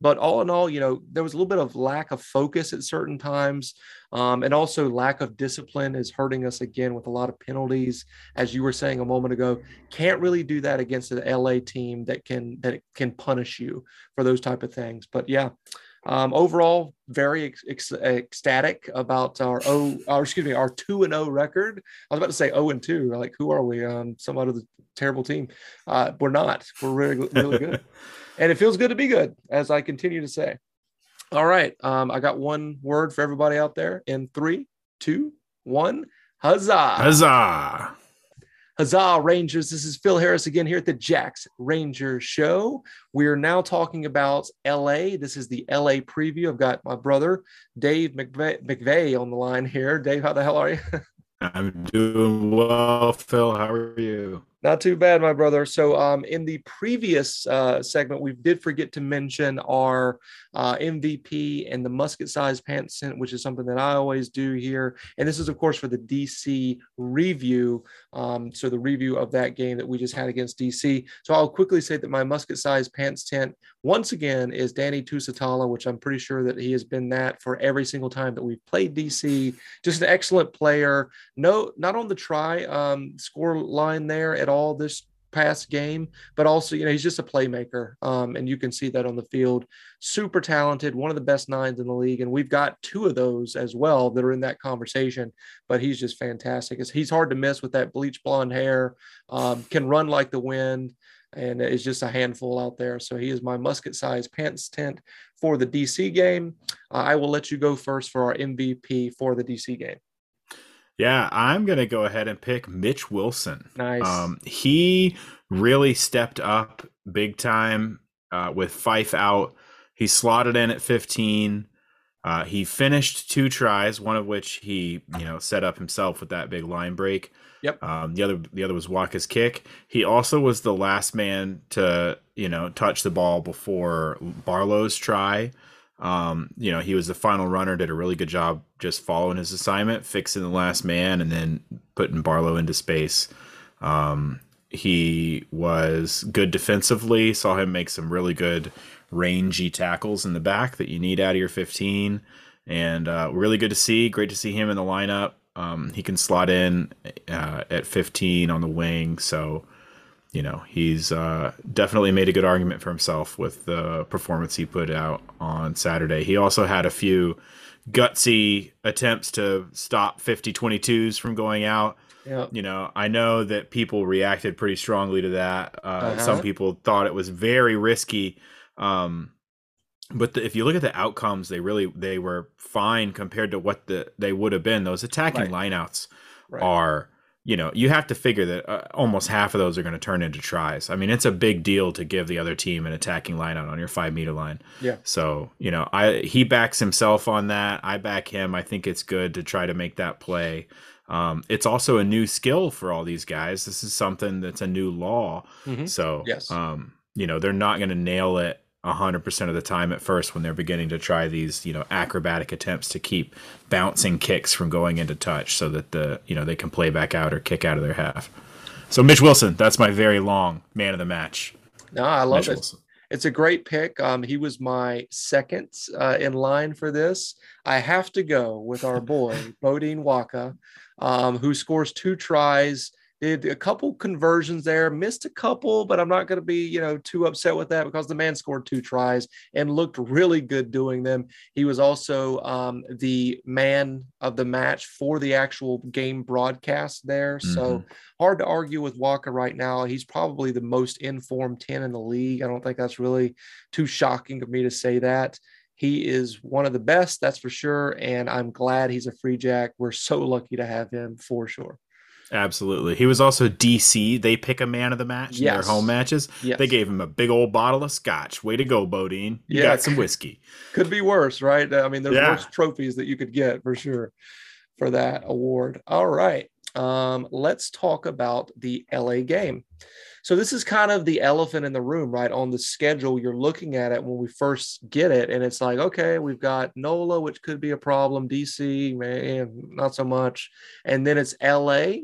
But all in all, you know, there was a little bit of lack of focus at certain times. Um, and also lack of discipline is hurting us again with a lot of penalties. As you were saying a moment ago, can't really do that against an LA team that can that can punish you for those type of things. But yeah, um, overall, very ec- ec- ecstatic about our O, excuse me, our two and O record. I was about to say O and two. Like, who are we? Um, some out of the terrible team. Uh, we're not. We're really, really good, (laughs) and it feels good to be good, as I continue to say. All right. Um, I got one word for everybody out there in three, two, one. Huzzah! Huzzah! Huzzah, Rangers. This is Phil Harris again here at the Jacks Ranger Show. We are now talking about LA. This is the LA preview. I've got my brother, Dave McVeigh, McVeigh on the line here. Dave, how the hell are you? (laughs) I'm doing well, Phil. How are you? Not too bad, my brother. So, um, in the previous uh, segment, we did forget to mention our uh, MVP and the musket size pants scent, which is something that I always do here. And this is, of course, for the DC review. Um, so, the review of that game that we just had against DC. So, I'll quickly say that my musket size pants tent, once again, is Danny Tusitala, which I'm pretty sure that he has been that for every single time that we've played DC. Just an excellent player. No, not on the try um, score line there at all this past game, but also, you know, he's just a playmaker. Um, and you can see that on the field. Super talented, one of the best nines in the league. And we've got two of those as well that are in that conversation, but he's just fantastic. He's hard to miss with that bleach blonde hair, um, can run like the wind, and is just a handful out there. So he is my musket size pants tent for the DC game. Uh, I will let you go first for our MVP for the DC game. Yeah, I'm gonna go ahead and pick Mitch Wilson. Nice. Um, he really stepped up big time uh, with Fife out. He slotted in at 15. Uh, he finished two tries, one of which he you know set up himself with that big line break. Yep. Um, the other the other was Waaka's kick. He also was the last man to you know touch the ball before Barlow's try. Um, you know, he was the final runner, did a really good job just following his assignment, fixing the last man, and then putting Barlow into space. Um, he was good defensively, saw him make some really good rangy tackles in the back that you need out of your 15. And uh, really good to see. Great to see him in the lineup. Um, he can slot in uh, at 15 on the wing. So, you know, he's uh, definitely made a good argument for himself with the performance he put out on Saturday. He also had a few gutsy attempts to stop 50 22s from going out. Yep. You know, I know that people reacted pretty strongly to that. Uh, uh-huh. Some people thought it was very risky. Um, but the, if you look at the outcomes, they really they were fine compared to what the they would have been. Those attacking lineouts Right. are you know you have to figure that uh, almost half of those are going to turn into tries. I mean, it's a big deal to give the other team an attacking lineout on your five meter line. Yeah. So you know, I he backs himself on that. I back him. I think it's good to try to make that play. Um, it's also a new skill for all these guys. This is something that's a new law. Mhm. So Yes. um, you know, they're not going to nail it hundred percent of the time at first when they're beginning to try these, you know, acrobatic attempts to keep bouncing kicks from going into touch so that the, you know, they can play back out or kick out of their half. So Mitch Wilson, that's my very long man of the match. No, I love Mitch it. Wilson. It's a great pick. Um, he was my second uh, in line for this. I have to go with our boy (laughs) Beaudein Waaka, um, who scores two tries. Did a couple conversions there, missed a couple, but I'm not going to be, you know, too upset with that because the man scored two tries and looked really good doing them. He was also um, the man of the match for the actual game broadcast there. So hard to argue with Waaka right now. He's probably the most informed 10 in the league. I don't think that's really too shocking of me to say that. He is one of the best, that's for sure. And I'm glad he's a free jack. We're so lucky to have him for sure. Absolutely. He was also DC. They pick a man of the match in their home matches. Yes. They gave him a big old bottle of scotch. Way to go, Beaudein. You Yeah. got some whiskey. Could be worse, right? I mean, there's Yeah. worse trophies that you could get for sure for that award. All right. Um, let's talk about the LA game. So this is kind of the elephant in the room, right? On the schedule, you're looking at it when we first get it, and it's like, okay, we've got NOLA, which could be a problem. DC, man, not so much. And then it's LA.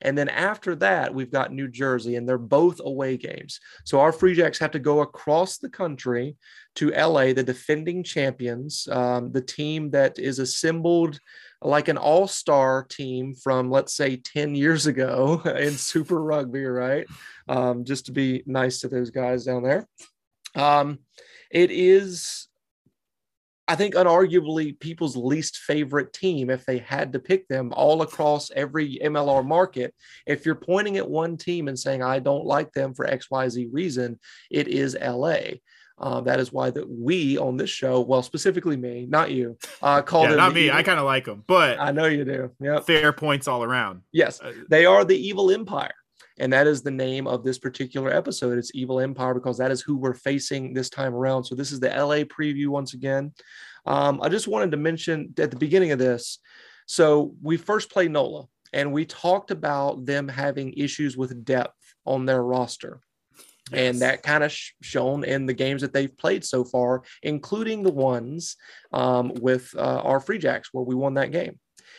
And then after that, we've got New Jersey, and they're both away games. So our Free Jacks have to go across the country to LA, the defending champions, um, the team that is assembled like an all star team from, let's say, 10 years ago (laughs) in Super Rugby, right? Um, just to be nice to those guys down there. Um, it is, I think, unarguably people's least favorite team if they had to pick them all across every MLR market. If you're pointing at one team and saying, I don't like them for XYZ reason, it is LA. Uh, that is why that we on this show, well, specifically me, not you, uh, call Yeah, them not the me. evil- I kind of like them, but I know you do. Yep. fair points all around. Yes, Uh, they are the evil empire. And that is the name of this particular episode. It's Evil Empire because that is who we're facing this time around. So this is the LA preview once again. Um, I just wanted to mention at the beginning of this. So we first played NOLA and we talked about them having issues with depth on their roster. And that kind of sh- shown in the games that they've played so far, including the ones um, with uh, our Free Jacks where we won that game.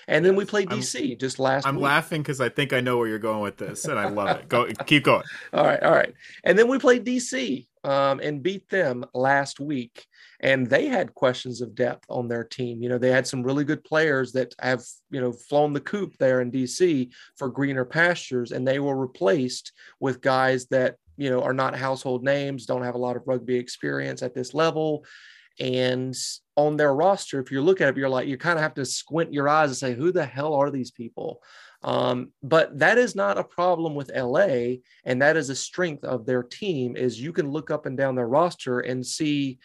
And then we played I'm- DC just last I'm week. laughing because I think I know where you're going with this, and I love it. Go, keep going. (laughs) All right, all right. And then we played DC um, and beat them last week. And they had questions of depth on their team. You know, they had some really good players that have, you know, flown the coop there in DC for greener pastures. And they were replaced with guys that, you know, are not household names, don't have a lot of rugby experience at this level. And on their roster, if you look at it, you're like, you kind of have to squint your eyes and say, who the hell are these people? Um, but that is not a problem with LA and that is a strength of their team is you can look up and down their roster and see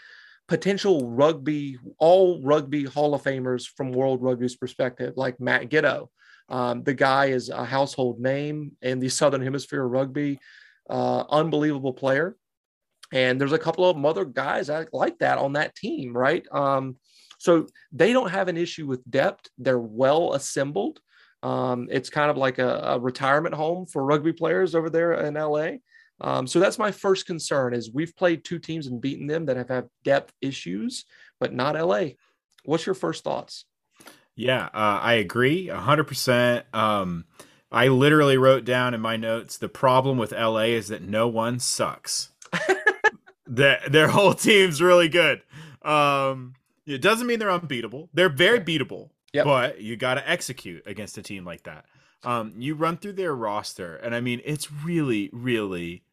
potential rugby all rugby hall of famers from world rugby's perspective like matt giteau um, the guy is a household name in the southern hemisphere rugby uh, unbelievable player and there's a couple of other guys like that on that team right um, so they don't have an issue with depth they're well assembled um, it's kind of like a, a, retirement home for rugby players over there in LA. Um, so that's my first concern is we've played two teams and beaten them that have had depth issues, but not LA. What's your first thoughts? Yeah, uh, I agree hundred percent. Um, I literally wrote down in my notes the problem with LA is that no one sucks. (laughs) that their whole team's really good. Um, it doesn't mean they're unbeatable. They're very beatable. Yep. But you got to execute against a team like that. Um, you run through their roster, and I mean, it's really, really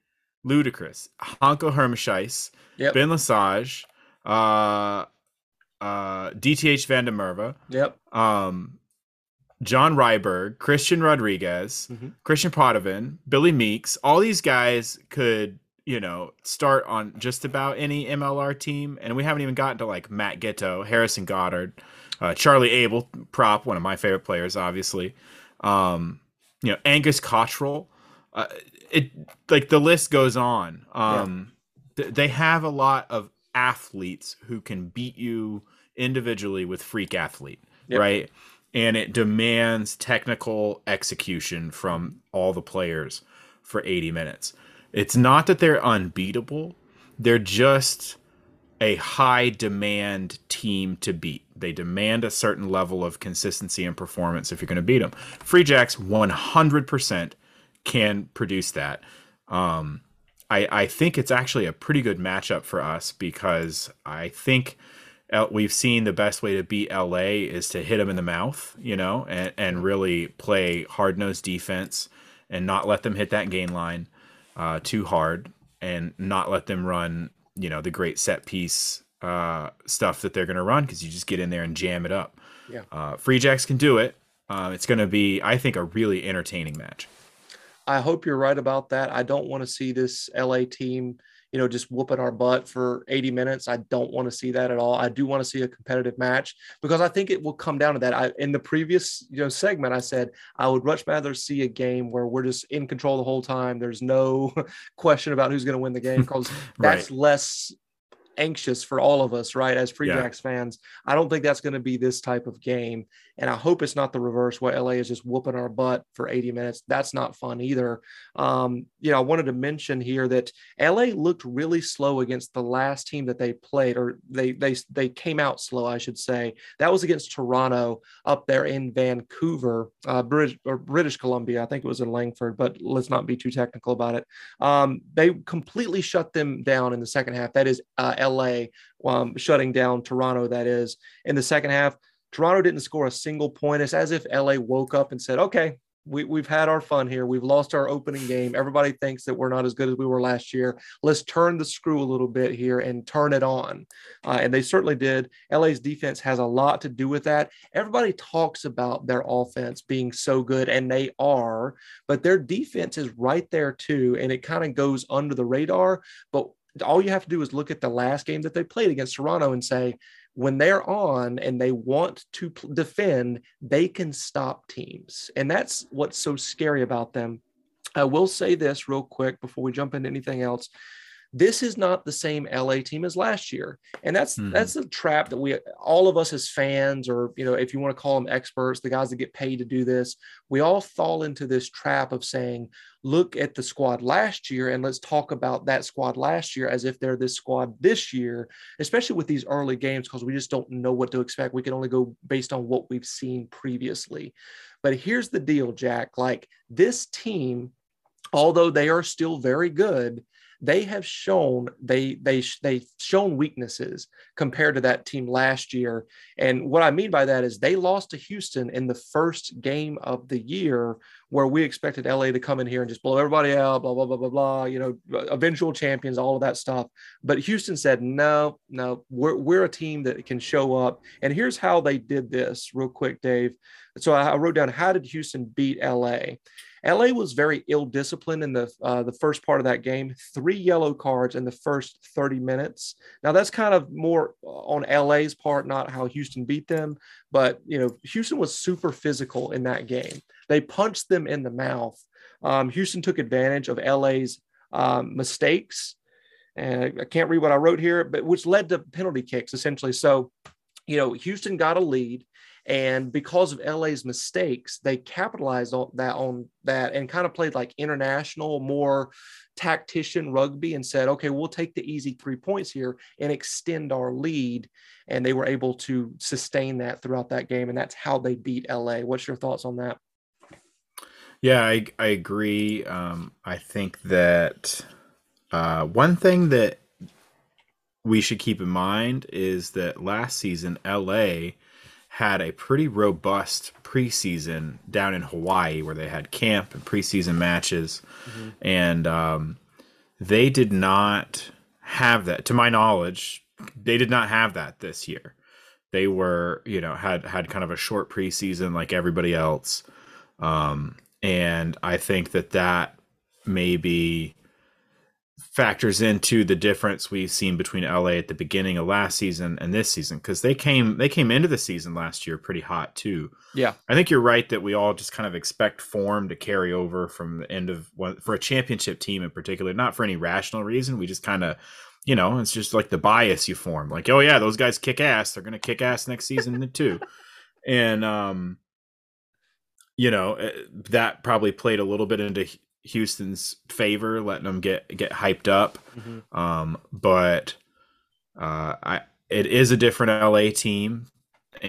ludicrous. Hanco Germishuys, Yep. Ben Lesage, uh, uh, DTH Van der Merwe, Yep. um, John Ryberg, Christian Rodriguez, Mhm. Christian Potvin, Billy Meakes. All these guys could you know, start on just about any MLR team, and we haven't even gotten to like Matt Giteau, Harrison Goddard, uh, Charlie Abel, prop, one of my favorite players, obviously. Um, you know, Angus Cottrell. Uh, it like the list goes on. Um, yeah. th- they have a lot of athletes who can beat you individually with freak athlete, yep. right? And it demands technical execution from all the players for 80 minutes. It's not that they're unbeatable, they're just a high demand team to beat. They demand a certain level of consistency and performance if you're going to beat them. Free Jacks 100% can produce that. Um, I, I think it's actually a pretty good matchup for us because I think we've seen the best way to beat LA is to hit them in the mouth, you know, and, and really play hard nosed defense and not let them hit that gain line uh, too hard and not let them run, you know, the great set piece uh, stuff that they're going to run because you just get in there and jam it up. Yeah. Uh, Free Jacks can do it. Uh, it's going to be, I think, a really entertaining match. I hope you're right about that. I don't want to see this LA team you know, just whooping our butt for 80 minutes. I don't want to see that at all. I do want to see a competitive match because I think it will come down to that. I, in the previous, you know, segment, I said I would much rather see a game where we're just in control the whole time. There's no (laughs) question about who's going to win the game (laughs) because right. that's less anxious for all of us, right? As Free yeah. Jacks fans, I don't think that's going to be this type of game. And I hope it's not the reverse where LA is just whooping our butt for 80 minutes. That's not fun either. Um, you know, I wanted to mention here that LA looked really slow against the last team that they played, or they they they came out slow, I should say. That was against Toronto up there in Vancouver, uh, British or British Columbia. I think it was in Langford, but let's not be too technical about it. Um, they completely shut them down in the second half. That is uh, LA um, shutting down Toronto. That is in the second half. Toronto didn't score a single point. It's as if LA woke up and said, okay, we, we've had our fun here. We've lost our opening game. Everybody thinks that we're not as good as we were last year. Let's turn the screw a little bit here and turn it on. Uh, and they certainly did. LA's defense has a lot to do with that. Everybody talks about their offense being so good, and they are, but their defense is right there too. And it kind of goes under the radar. But all you have to do is look at the last game that they played against Toronto and say, when they're on and they want to defend, they can stop teams. And that's what's so scary about them. I will say this real quick before we jump into anything else this is not the same LA team as last year. And that's mm-hmm. that's a trap that we all of us as fans, or you know, if you want to call them experts, the guys that get paid to do this, we all fall into this trap of saying, look at the squad last year and let's talk about that squad last year as if they're this squad this year, especially with these early games, because we just don't know what to expect. We can only go based on what we've seen previously. But here's the deal, Jack. Like this team, although they are still very good, they have shown they they they shown weaknesses compared to that team last year. And what I mean by that is they lost to Houston in the first game of the year, where we expected LA to come in here and just blow everybody out, blah blah blah blah blah. You know, eventual champions, all of that stuff. But Houston said no, no, we're we're a team that can show up. And here's how they did this, real quick, Dave. So I wrote down how did Houston beat LA. LA was very ill disciplined in the uh, the first part of that game. Three yellow cards in the first 30 minutes. Now that's kind of more on LA's part, not how Houston beat them. But you know, Houston was super physical in that game. They punched them in the mouth. Um, Houston took advantage of LA's um, mistakes. And I can't read what I wrote here, but which led to penalty kicks essentially. So, you know, Houston got a lead. And because of LA's mistakes, they capitalized on that on that and kind of played like international, more tactician rugby and said, okay, we'll take the easy three points here and extend our lead. And they were able to sustain that throughout that game. And that's how they beat LA. What's your thoughts on that? Yeah, I, I agree. Um, I think that uh, one thing that we should keep in mind is that last season, LA had a pretty robust preseason down in Hawaii where they had camp and preseason matches. Mm-hmm. And um, they did not have that, to my knowledge, they did not have that this year. They were, you know, had had kind of a short preseason like everybody else. Um, and I think that that maybe factors into the difference we've seen between LA at the beginning of last season and this season because they came they came into the season last year pretty hot too. Yeah, I think you're right that we all just kind of expect form to carry over from the end of one for a championship team in particular, not for any rational reason. We just kind of, you know, it's just like the bias you form. Like, oh yeah, those guys kick ass. They're gonna kick ass next season (laughs) too, and um, you know, eh, that probably played a little bit into Houston's favor, letting them get get hyped up. Mhm. Um, but uh, I it is a different LA team,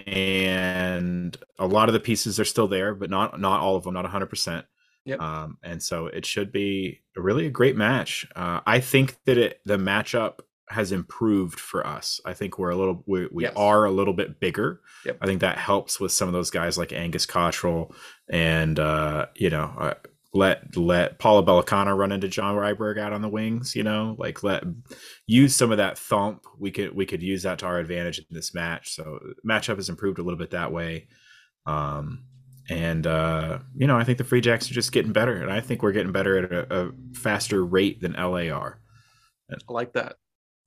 and a lot of the pieces are still there, but not not all of them, not hundred percent. Yep. Um, and so it should be really a great match. Uh, I think that it the matchup has improved for us. I think we're a little we, we Yes. are a little bit bigger. Yep. I think that helps with some of those guys like Angus Cottrell and uh, you know uh, let let Paula Balekana run into John Ryberg out on the wings. You know, like let use some of that thump. We could we could use that to our advantage in this match. So matchup has improved a little bit that way. Um, and uh, you know, I think the Free Jacks are just getting better, and I think we're getting better at a, a faster rate than LA are. I like that.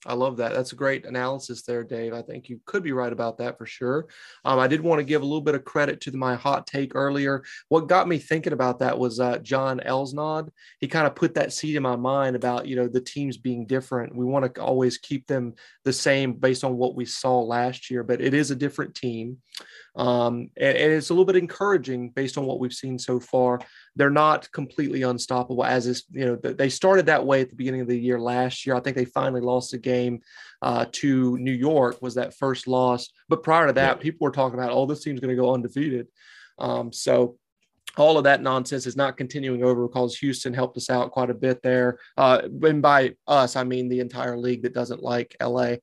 I love that. That's a great analysis there, Dave. I think you could be right about that for sure. Um, I did want to give a little bit of credit to my hot take earlier. What got me thinking about that was uh, John Elsnau. He kind of put that seed in my mind about you know the teams being different. We want to always keep them the same based on what we saw last year, but it is a different team. Um, and, and it's a little bit encouraging based on what we've seen so far. They're not completely unstoppable, as is you know they started that way at the beginning of the year last year. I think they finally lost a game uh, to New York was that first loss, but prior to that, Yeah. people were talking about oh this team's going to go undefeated. Um, so all of that nonsense is not continuing over because Houston helped us out quite a bit there. Uh, and by us, I mean the entire league that doesn't like LA.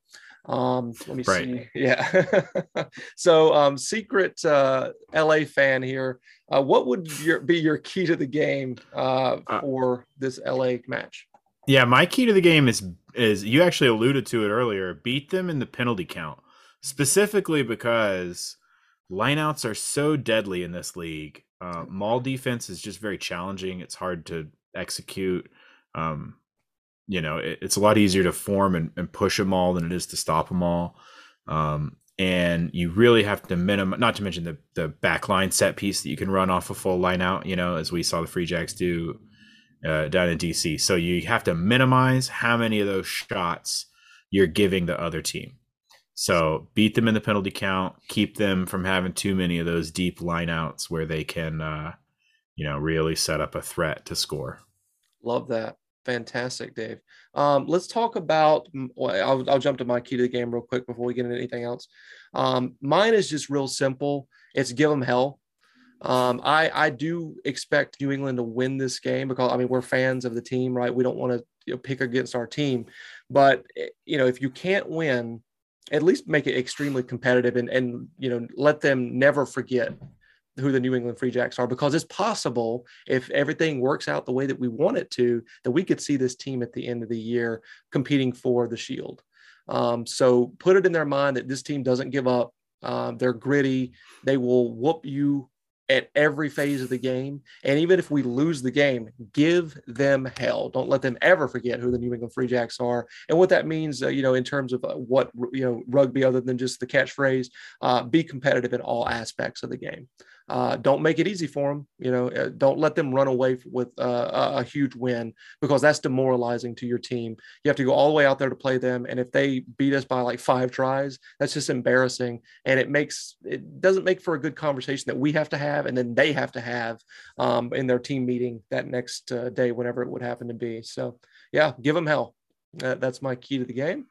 Um, let me Right. see. (laughs) Yeah. (laughs) so, um, secret uh, LA fan here. Uh, what would your, be your key to the game uh, Uh, for this LA match? Yeah, my key to the game is is you actually alluded to it earlier. Beat them in the penalty count, specifically because lineouts are so deadly in this league. Uh, maul defense is just very challenging. It's hard to execute. Um, you know, it, it's a lot easier to form and, and push them all than it is to stop them all. Um, and you really have to minimum, not to mention the the back line set piece that you can run off a full line out. You know, as we saw the Free Jacks do uh, down in DC. So you have to minimize how many of those shots you're giving the other team. So beat them in the penalty count, keep them from having too many of those deep lineouts where they can, uh, you know, really set up a threat to score. Love that. Fantastic, Dave. Um, let's talk about. Well, I'll, I'll jump to my key to the game real quick before we get into anything else. Um, mine is just real simple. It's give them hell. Um, I I do expect New England to win this game because I mean we're fans of the team, right? We don't want to you know, pick against our team, but eh, you know if you can't win, at least make it extremely competitive and and you know let them never forget who the New England Free Jacks are because it's possible if everything works out the way that we want it to that we could see this team at the end of the year competing for the Shield. Um, so put it in their mind that this team doesn't give up. Um, they're gritty. They will whoop you at every phase of the game. And even if we lose the game, give them hell. Don't let them ever forget who the New England Free Jacks are and what that means. Uh, you know, in terms of uh, what you know rugby, other than just the catchphrase, uh, be competitive in all aspects of the game. Uh, don't make it easy for them. You know, uh, don't let them run away with uh, a, huge win because that's demoralizing to your team. You have to go all the way out there to play them, and if they beat us by like five tries, that's just embarrassing, and it makes it doesn't make for a good conversation that we have to have, and then they have to have um, in their team meeting that next uh, day, whenever it would happen to be. So, yeah, give them hell. That's my key to the game.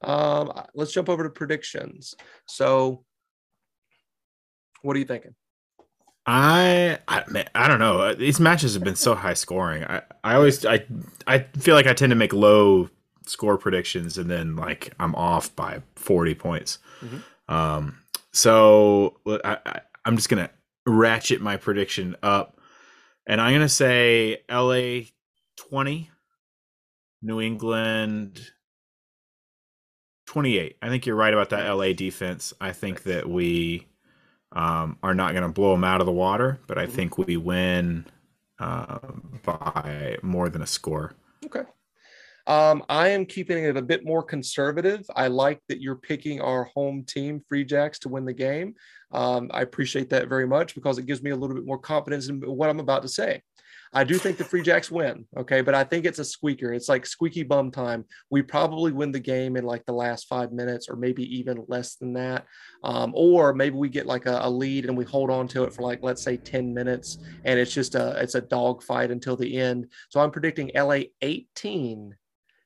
Um, let's jump over to predictions. So, what are you thinking? I I, man, I don't know. Uh, These matches have been so high scoring. I, I always I I feel like I tend to make low score predictions and then like I'm off by 40 points. Mhm. Um so I, I I'm just going to ratchet my prediction up and I'm going to say LA 20 New England 28. I think you're right about that LA defense. I think that we um, are not going to blow them out of the water, but I Mhm. think we win uh, by more than a score. Okay. Um, I am keeping it a bit more conservative. I like that you're picking our home team, Free Jacks, to win the game. Um, I appreciate that very much because it gives me a little bit more confidence in what I'm about to say. I do think the Free Jacks win, okay, but I think it's a squeaker. It's like squeaky bum time. We probably win the game in like the last five minutes, or maybe even less than that. Um, or maybe we get like a, a, lead and we hold on to it for like let's say 10 minutes, and it's just a it's a dog fight until the end. So I'm predicting LA 18,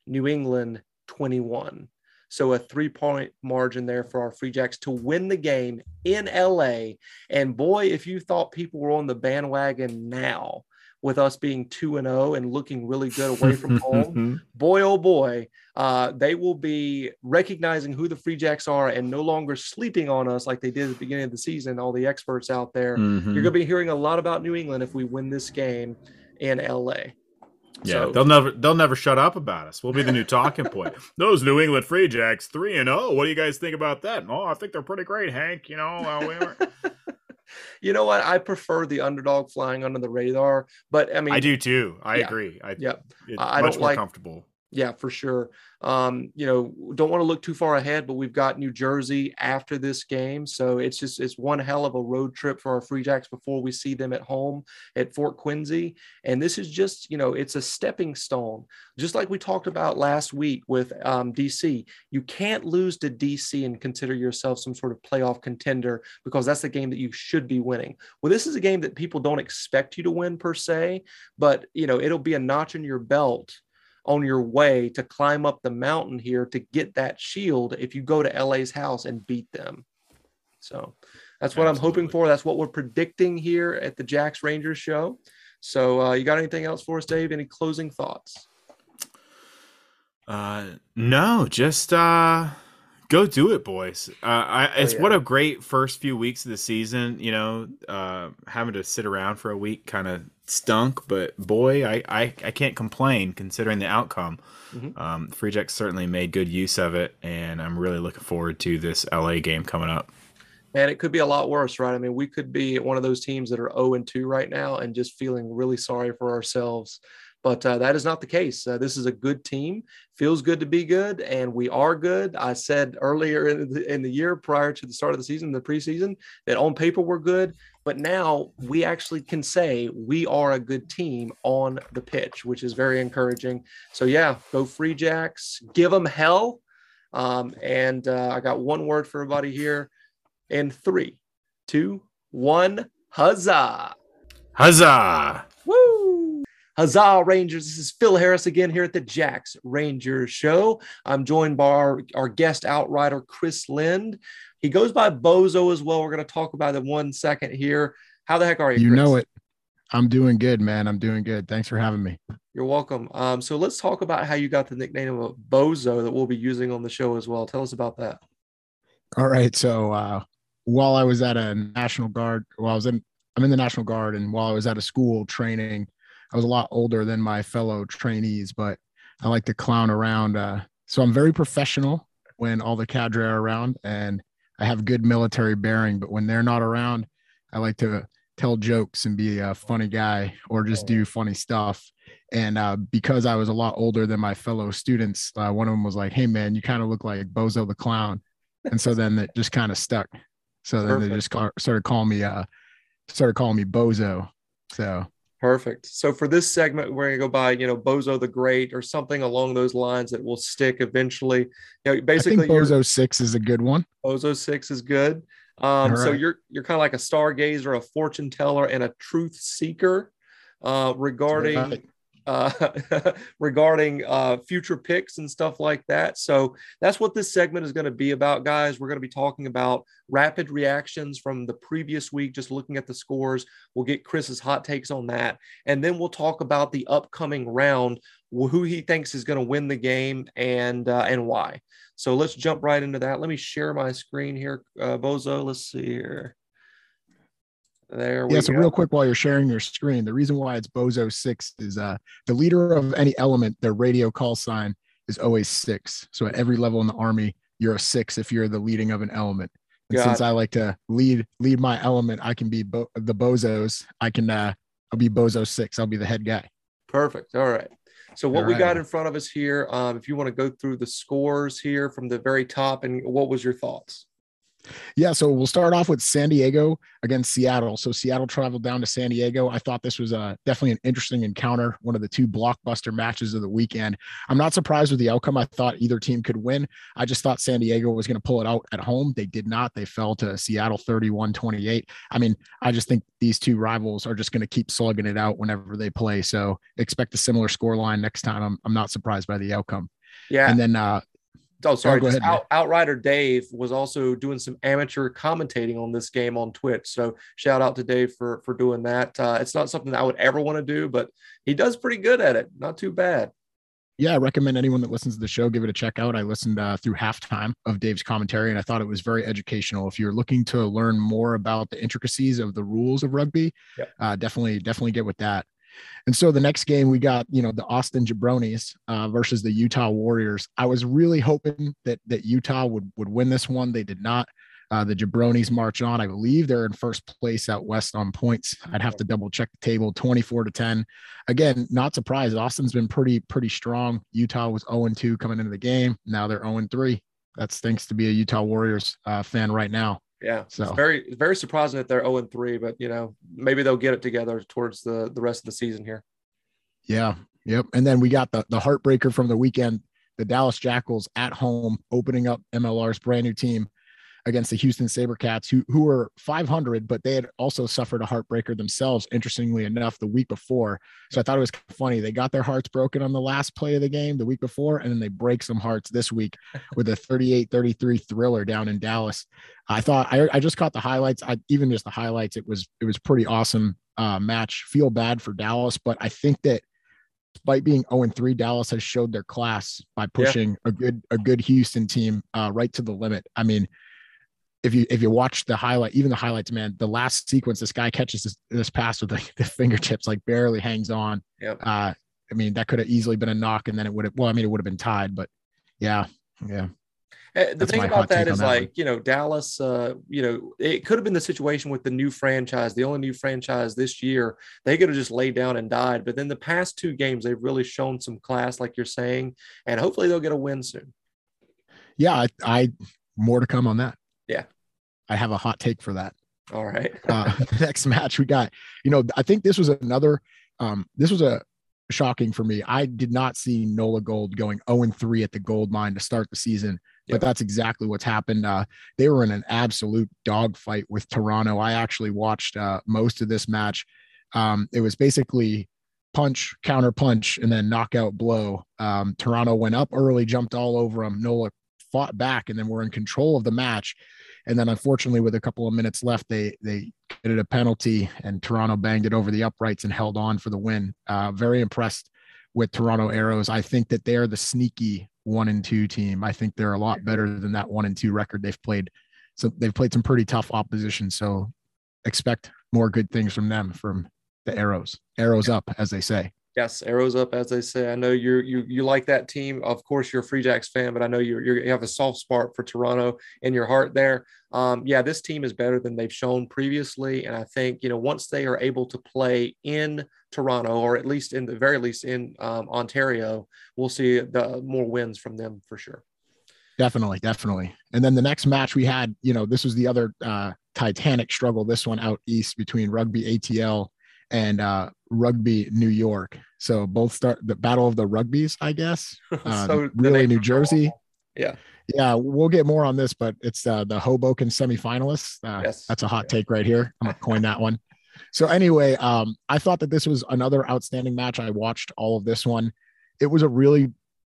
New England 21. So a three point margin there for our Free Jacks to win the game in LA. And boy, if you thought people were on the bandwagon now, with us being 2 and 0 and looking really good away from (laughs) home, boy oh boy, uh, they will be recognizing who the Free Jacks are and no longer sleeping on us like they did at the beginning of the season. All the experts out there, mm-hmm. you're going to be hearing a lot about New England if we win this game in LA. Yeah, so, they'll never they'll never shut up about us. We'll be the new talking point. (laughs) Those New England Free Jacks, three and zero. Oh, what do you guys think about that? Oh, I think they're pretty great, Hank. You know, uh, we (laughs) you know what? I prefer the underdog flying under the radar, but I mean, I do too. I yeah, agree. I, yeah, I much don't more like, comfortable. Yeah, for sure. Um, you know, don't want to look too far ahead, but we've got New Jersey after this game, so it's just it's one hell of a road trip for our Free Jacks before we see them at home at Fort Quincy. And this is just you know it's a stepping stone, just like we talked about last week with um, DC. You can't lose to DC and consider yourself some sort of playoff contender because that's the game that you should be winning. Well, this is a game that people don't expect you to win per se, but you know it'll be a notch in your belt on your way to climb up the mountain here to get that shield if you go to LA's house and beat them. So that's what Absolutely. I'm hoping for. That's what we're predicting here at the Jacks Rangers show. So uh, you got anything else for us, Dave? Any closing thoughts? Uh, no, just uh, go do it, boys. Uh, I, it's oh, yeah. what a great first few weeks of the season. You know, uh, having to sit around for a week kind of stunk, but boy, I, I, I can't complain considering the outcome. Mm-hmm. Um, Free Jacks certainly made good use of it, and I'm really looking forward to this LA game coming up. And it could be a lot worse, right? I mean, we could be one of those teams that are 0 and 2 right now and just feeling really sorry for ourselves but uh, that is not the case. Uh, this is a good team. Feels good to be good, and we are good. I said earlier in the, in the year prior to the start of the season, the preseason, that on paper we're good, but now we actually can say we are a good team on the pitch, which is very encouraging. So yeah, go Free Jacks, give them hell. Um, and uh, I got one word for everybody here. In three, two, one, huzzah! Huzzah! Woo! Huzzah, Rangers. This is Phil Harris again here at the Jacks Rangers Show. I'm joined by our, our guest outrider, Chris Lind. He goes by Bozo as well. We're going to talk about it one second here. How the heck are you? You Chris? know it. I'm doing good, man. I'm doing good. Thanks for having me. You're welcome. Um, so let's talk about how you got the nickname of Bozo that we'll be using on the show as well. Tell us about that. All right. So uh, while I was at a National Guard, while I was in, I'm in the National Guard, and while I was at a school training I was a lot older than my fellow trainees, but I like to clown around. Uh, so I'm very professional when all the cadre are around, and I have good military bearing. But when they're not around, I like to tell jokes and be a funny guy or just do funny stuff. And uh, because I was a lot older than my fellow students, uh, one of them was like, "Hey, man, you kind of look like Bozo the Clown," and so then it just kind of stuck. So then Perfect. they just call, started calling me, uh, started calling me Bozo. So Perfect. So for this segment, we're gonna go by, you know, Bozo the Great or something along those lines that will stick eventually. You know, basically, Bozo Six is a good one. Bozo Six is good. Um, right. So you're you're kind of like a stargazer, a fortune teller, and a truth seeker uh, regarding right uh, (laughs) regarding uh, future picks and stuff like that. So that's what this segment is going to be about, guys. We're going to be talking about rapid reactions from the previous week, just looking at the scores. We'll get Chris's hot takes on that. And then we'll talk about the upcoming round, who he thinks is going to win the game and, uh, and why. So let's jump right into that. Let me share my screen here, uh, Bozo. Let's see here. There we yeah, so go. real quick while you're sharing your screen, the reason why it's Bozo six is uh the leader of any element, their radio call sign is always six. So at every level in the army, you're a six if you're the leading of an element. And Got since it. I like to lead lead my element, I can be bo- the bozos. I can uh I'll be bozo six. I'll be the head guy. Perfect. All right. So what All we right. got in front of us here, um, if you want to go through the scores here from the very top, and what was your thoughts? Yeah, so we'll start off with San Diego against Seattle. So Seattle traveled down to San Diego. I thought this was uh, definitely an interesting encounter, one of the two blockbuster matches of the weekend. I'm not surprised with the outcome. I thought either team could win. I just thought San Diego was going to pull it out at home. They did not. They fell to Seattle 31 28. I mean, I just think these two rivals are just going to keep slugging it out whenever they play. So expect a similar score line next time. I'm, I'm not surprised by the outcome. Yeah. And then uh, Oh, sorry. go ahead, out, Outrider Dave was also doing some amateur commentating on this game on Twitch. So shout out to Dave for for doing that. Uh, it's not something I would ever want to do, but he does pretty good at it. Not too bad. yeah, I recommend anyone that listens to the show give it a check out. I listened uh, through halftime of Dave's commentary, and I thought it was very educational. If you're looking to learn more about the intricacies of the rules of rugby, Yep. uh, definitely definitely get with that. And so the next game we got, you know, the Austin Jabronis uh, versus the Utah Warriors. I was really hoping that that Utah would would win this one. They did not. Uh, the Jabronis march on. I believe they're in first place out west on points. I'd have to double check the table. 24 to 10 again, not surprised. Austin's been pretty, pretty strong. Utah was 0 2 coming into the game. Now they're 0 3. That's thanks to be a Utah Warriors uh, fan right now. Yeah. So- It's very very surprising that they're 0 and 3, but you know, maybe they'll get it together towards the the rest of the season here. Yeah. Yep. And then we got the, the heartbreaker from the weekend the Dallas Jackals at home opening up MLR's brand new team against the Houston Sabercats, who, who were 500, but they had also suffered a heartbreaker themselves, interestingly enough, the week before. So I thought it was funny. They got their hearts broken on the last play of the game the week before, and then they break some hearts this week (laughs) with a 38 33 thriller down in Dallas. I thought I, I just caught the highlights. I even just the highlights. It was it was pretty awesome uh, match. Feel bad for Dallas, but I think that despite being 0 3, Dallas has showed their class by pushing a good a good Houston team uh, right to the limit. I mean, if you if you watch the highlight, even the highlights, man, the last sequence, this guy catches this, this pass with like (laughs) the fingertips, like barely hangs on. Yep. Uh, I mean, that could have easily been a knock, and then it would have. Well, I mean, it would have been tied, but yeah, yeah. Uh, The That's thing about that is that take on is that one. like, you know, Dallas, uh, you know, it could have been the situation with the new franchise, the only new franchise this year. They could have just laid down and died. But then the past two games, they've really shown some class, like you're saying, and hopefully they'll get a win soon. Yeah, I, I more to come on that. Yeah. I have a hot take for that. All right. (laughs) uh, (laughs) next match we got, you know, I think this was another, um, this was a shocking for me. I did not see Nola Gold going 0 3 at the gold mine to start the season, Yep. but that's exactly what's happened. Uh, they were in an absolute dogfight with Toronto. I actually watched uh, most of this match. Um, it was basically punch, counter punch, and then knockout blow. Um, Toronto went up early, jumped all over them. Nola fought back, and then were in control of the match. And then, unfortunately, with a couple of minutes left, they they committed a penalty, and Toronto banged it over the uprights and held on for the win. Uh, very impressed with Toronto Arrows. I think that they're the sneaky one and two team. I think they're a lot better than that one and two record they've played. So they've played some pretty tough opposition. So expect more good things from them from the Arrows. Arrows up, as they say. Yes, arrows up, as they say. I know you're you you like that team. Of course, you're a Free Jacks fan, but I know you're you have a soft spot for Toronto in your heart there. Um, yeah, this team is better than they've shown previously, and I think you know once they are able to play in Toronto, or at least in the very least in um, Ontario, we'll see the more wins from them for sure. Definitely, definitely. And then the next match we had, you know, this was the other uh, Titanic struggle. This one out east between Rugby ATL and uh, Rugby New York. So both start the battle of the rugbies, I guess. (laughs) Uh, the really, New Jersey. Yeah. Yeah, we'll get more on this, but it's uh, the Hoboken semifinalists. Uh, Yes. That's a hot take right here. I'm gonna coin that one. So anyway, um, I thought that this was another outstanding match. I watched all of this one. It was a really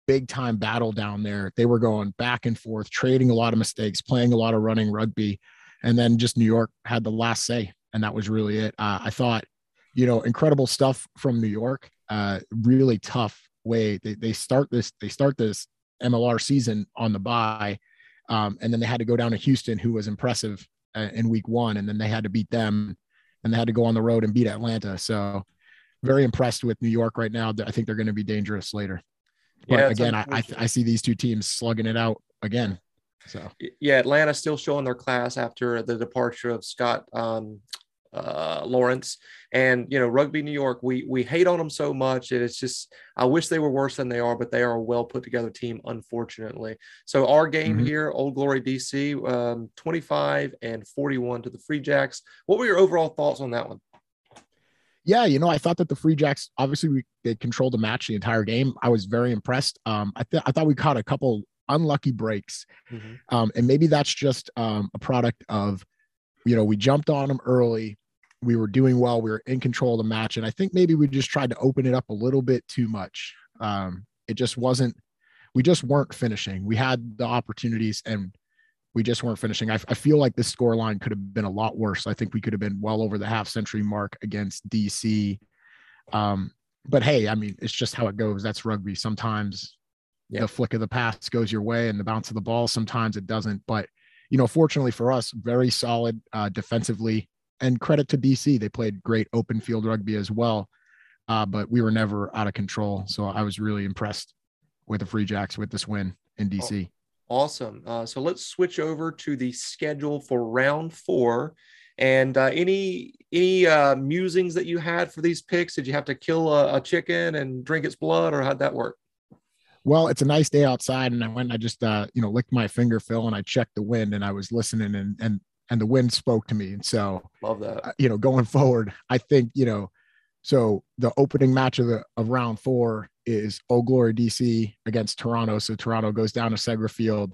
big time battle down there. They were going back and forth, trading a lot of mistakes, playing a lot of running rugby, and then just New York had the last say, and that was really it. Uh, I thought, you know, incredible stuff from New York. Uh, really tough way they they start this they start this MLR season on the bye, um, and then they had to go down to Houston, who was impressive uh, in week one, and then they had to beat them, and they had to go on the road and beat Atlanta. So, very impressed with New York right now. I think they're going to be dangerous later. But Yeah, again, I, I. I see these two teams slugging it out again. So yeah, Atlanta still showing their class after the departure of Scott um, uh, Lawrence. And you know, Rugby New York, we we hate on them so much, and it's just I wish they were worse than they are, but they are a well put together team, unfortunately. So our game Mhm. here, Old Glory DC, um, 25 and 41 to the Free Jacks. What were your overall thoughts on that one? Yeah, you know, I thought that the Free Jacks obviously we, they controlled the match the entire game. I was very impressed. Um, I th- I thought we caught a couple unlucky breaks, um, and maybe that's just um, a product of, you know, we jumped on them early. We were doing well. We were in control of the match, and I think maybe we just tried to open it up a little bit too much. Um, it just wasn't. We just weren't finishing. We had the opportunities, and we just weren't finishing. I, I feel like this score line could have been a lot worse. I think we could have been well over the half century mark against DC. Um, but hey, I mean, it's just how it goes. That's rugby. Sometimes Yeah. the flick of the pass goes your way and the bounce of the ball. Sometimes it doesn't. But you know, fortunately for us, very solid uh, defensively. And credit to DC, they played great open field rugby as well. Uh, but we were never out of control. So I was really impressed with the Free Jacks with this win in DC. Awesome. Uh, so let's switch over to the schedule for round four. And uh, any any uh, musings that you had for these picks? Did you have to kill a, a chicken and drink its blood, or how'd that work? well it's a nice day outside and i went and i just uh you know licked my finger phil and i checked the wind and i was listening and and and the wind spoke to me and so Love that. uh, you know going (laughs) forward i think you know so the opening match of the of round four is old glory dc against toronto so toronto goes down to segra field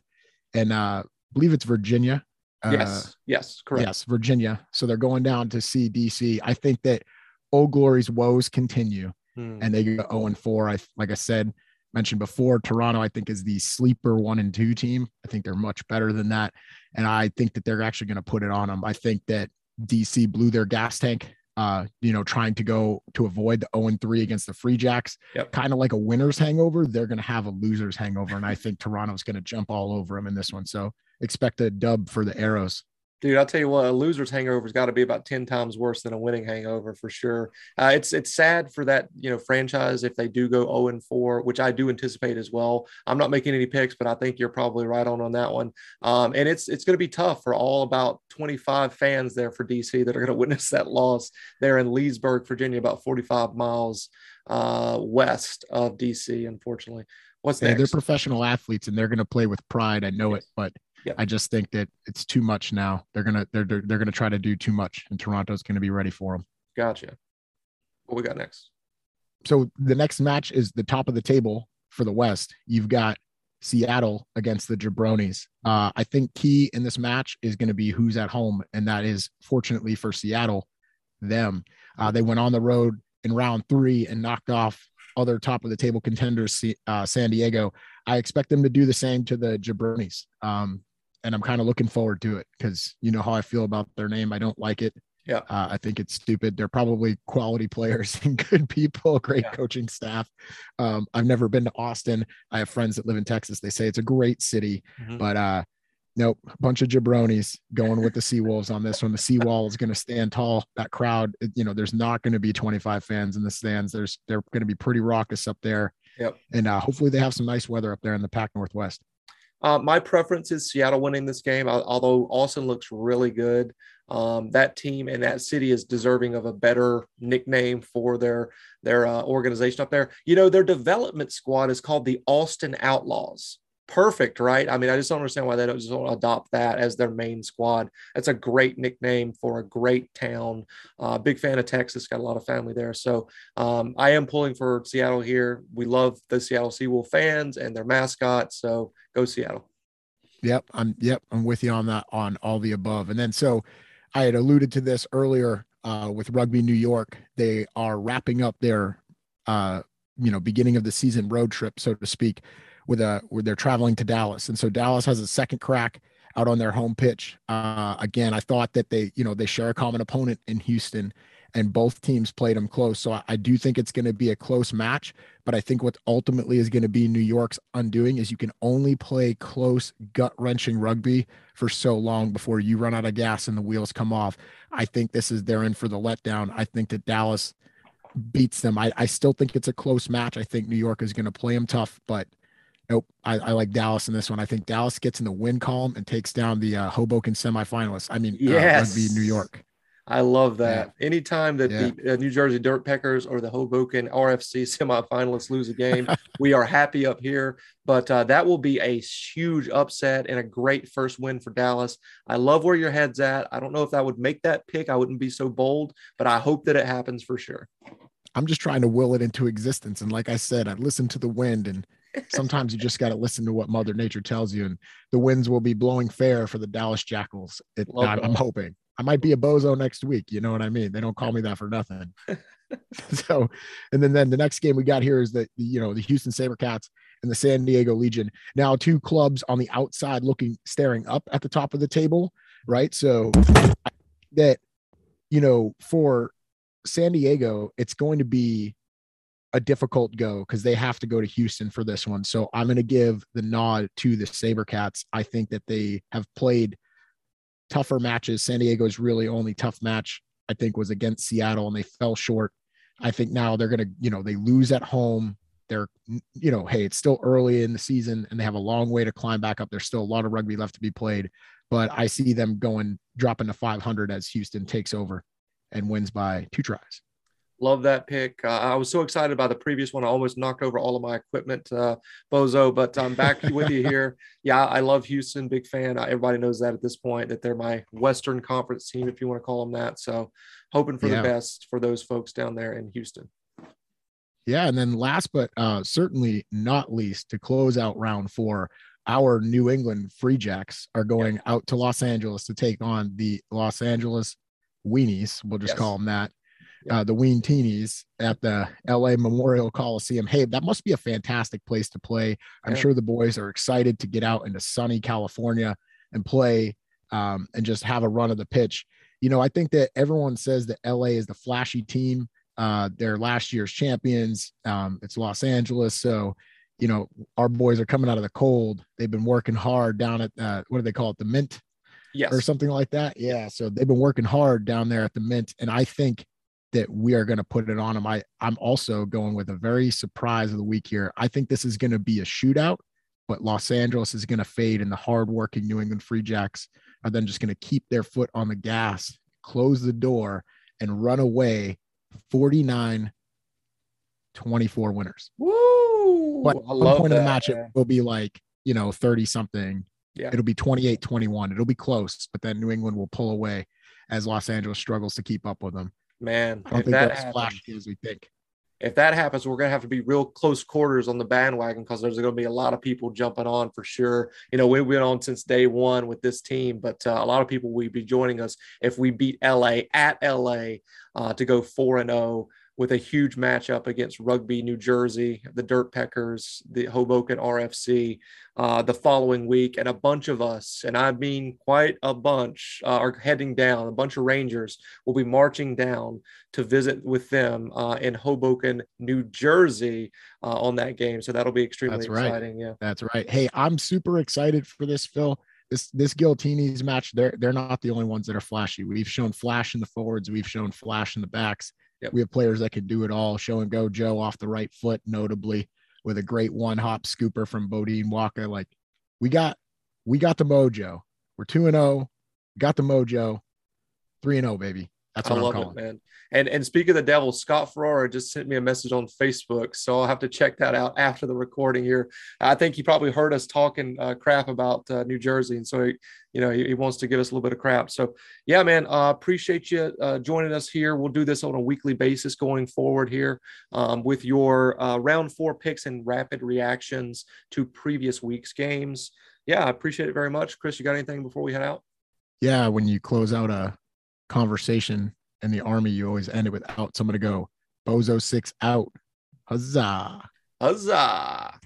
and uh I believe it's virginia uh, yes. Yes. Correct. Yes, Virginia. So they're going down to see DC. I think that Old Glory's woes continue Hmm. and they go 0 and 4. I like I said, mentioned before, Toronto, I think, is the sleeper one and two team. I think they're much better than that. And I think that they're actually going to put it on them. I think that DC blew their gas tank, uh, you know, trying to go to avoid the 0 and 3 against the Free Jacks. Yep. Kind of like a winner's hangover. They're going to have a loser's hangover. And I think Toronto's going to jump all over them in this one. So expect a dub for the Arrows. Dude, I'll tell you what, a loser's hangover's got to be about 10 times worse than a winning hangover for sure. Uh, it's it's sad for that, you know, franchise if they do go 0 and 4, which I do anticipate as well. I'm not making any picks, but I think you're probably right on on that one. Um, and it's it's going to be tough for all about 25 fans there for DC that are going (laughs) to witness that loss there in Leesburg, Virginia, about 45 miles uh, west of DC, unfortunately. What's Yeah, they're professional athletes and they're going to play with pride. I know it, but Yep. I just think that it's too much now. They're gonna they're they're, they're gonna try to do too much, and Toronto's going to be ready for them. Gotcha. What we got next? So the next match is the top of the table for the West. You've got Seattle against the Jabronis. Uh, I think key in this match is going to be who's at home, and that is fortunately for Seattle, them. Uh, they went on the road in round three and knocked off other top of the table contenders, uh, San Diego. I expect them to do the same to the Jabronis. Um, and I'm kind of looking forward to it because you know how I feel about their name. I don't like it. Yeah. Uh, I think it's stupid. They're probably quality players (laughs) and good people, great Yeah. coaching staff. Um, I've never been to Austin. I have friends that live in Texas. They say it's a great city, Mhm. but uh, nope, a bunch of jabronis going with the Seawolves on this one. The Seawall is going to stand tall. That crowd, you know, there's not going to be 25 fans in the stands. There's they're going to be pretty raucous up there. Yep. And uh, hopefully they have some nice weather up there in the Pac Northwest. Uh, my preference is Seattle winning this game, although Austin looks really good. Um, that team and that city is deserving of a better nickname for their their uh, organization up there. You know, their development squad is called the Austin Outlaws. Perfect, right? I mean, I just don't understand why they don't just adopt that as their main squad. That's a great nickname for a great town. Uh, big fan of Texas, got a lot of family there. So um, I am pulling for Seattle here. We love the Seattle Seawolf fans and their mascot. So go Seattle. Yep, I'm yep, I'm with you on that on all the above. And then so I had alluded to this earlier uh, with Rugby New York. They are wrapping up their uh, you know beginning of the season road trip, so to speak, with a where they're traveling to Dallas. And so Dallas has a second crack out on their home pitch. Uh, again, I thought that they you know they share a common opponent in Houston. And both teams played them close. So I, I do think it's going to be a close match. But I think what ultimately is going to be New York's undoing is you can only play close, gut wrenching rugby for so long before you run out of gas and the wheels come off. I think this is they're in for the letdown. I think that Dallas beats them. I, I still think it's a close match. I think New York is going to play them tough, but nope. I, I like Dallas in this one. I think Dallas gets in the win column and takes down the uh, Hoboken semifinalists. I mean, Yes. uh, rugby New York. I love that. Anytime that Yeah. the uh, New Jersey Dirt Peckers or the Hoboken RFC (laughs) semifinalists lose a game, we are happy up here. But uh, that will be a huge upset and a great first win for Dallas. I love where your head's at. I don't know if that would make that pick. I wouldn't be so bold, but I hope that it happens for sure. I'm just trying to will it into existence. And like I said, I listen to the wind and sometimes you just got to listen to what mother nature tells you. And the winds will be blowing fair for the Dallas Jackals. It, I'm, I'm hoping I might be a bozo next week. You know what I mean? They don't call me that for nothing. (laughs) (laughs) so, and then, then the next game we got here is the, you know, the Houston Sabercats and the San Diego Legion. Now two clubs on the outside looking, staring up at the top of the table. Right. So that, you know, for San Diego, it's going to be a difficult go because they have to go to Houston for this one. So I'm going to give the nod to the Sabercats. I think that they have played tougher matches. San Diego's really only tough match, I think, was against Seattle and they fell short. I think now they're going to, you know, they lose at home. They're, you know, hey, it's still early in the season and they have a long way to climb back up. There's still a lot of rugby left to be played, but I see them going, dropping to 500 as Houston takes over and wins by two tries. Love that pick. Uh, I was so excited by the previous one. I almost knocked over all of my equipment, uh, Bozo, but I'm back (laughs) with you here. Yeah, I love Houston. Big fan. Uh, everybody knows that at this point, that they're my Western Conference team, if you want to call them that. So hoping for Yeah. the best for those folks down there in Houston. Yeah, and then last but uh, certainly not least, to close out round four, our New England Free Jacks are going out to Los Angeles to take on the Los Angeles Weenies. We'll just Yes. call them that. Uh, the Ween Teenies at the LA Memorial Coliseum. Hey, that must be a fantastic place to play. I'm Yeah. sure the boys are excited to get out into sunny California and play um, and just have a run of the pitch. You know, I think that everyone says that LA is the flashy team. Uh, they're last year's champions. Um, it's Los Angeles, so you know our boys are coming out of the cold. They've been working hard down at uh, what do they call it, the Mint Yes. or something like that. Yeah, so they've been working hard down there at the Mint, and I think that we are going to put it on them. I I'm also going with a very surprise of the week here. I think this is going to be a shootout, but Los Angeles is going to fade, and the hardworking New England Free Jacks are then just going to keep their foot on the gas, close the door, and run away 49 24 winners. Woo! But I one point in the that, match, it will be like, you know, 30 something. Yeah. It'll be 28 21. It'll be close, but then New England will pull away as Los Angeles struggles to keep up with them. Man, I don't if think that happens, flashy as we think. if that happens, we're gonna have to be real close quarters on the bandwagon because there's gonna be a lot of people jumping on for sure. You know, we've been on since day one with this team, but uh, a lot of people will be joining us if we beat LA at LA uh, to go four and zero with a huge matchup against Rugby New Jersey, the Dirt Peckers, the Hoboken RFC uh, the following week, and a bunch of us, and I mean quite a bunch, uh, are heading down. A bunch of Rangers will be marching down to visit with them uh, in Hoboken, New Jersey, uh, on that game. So that'll be extremely That's right. exciting. Yeah, That's right. Hey, I'm super excited for this, Phil. This this Giltini's match, they're they're not the only ones that are flashy. We've shown flash in the forwards, we've shown flash in the backs. Yep. We have players that can do it all. Show and go Joe off the right foot, notably with a great one hop scooper from Beaudein Waaka. Like we got we got the mojo. We're two and oh, zero. Got the mojo. Three and zero, baby. That's I what I'm love calling. it, man. And and speaking of the devil, Scott Ferrara just sent me a message on Facebook, so I'll have to check that out after the recording here. I think he probably heard us talking uh, crap about uh, New Jersey, and so he, you know he, he wants to give us a little bit of crap. So yeah, man, uh, appreciate you uh, joining us here. We'll do this on a weekly basis going forward here um, with your uh, round four picks and rapid reactions to previous week's games. Yeah, I appreciate it very much, Chris. You got anything before we head out? Yeah, when you close out a conversation in the army, you always end it with out. So I'm gonna go Bozo six out. Huzzah. Huzzah!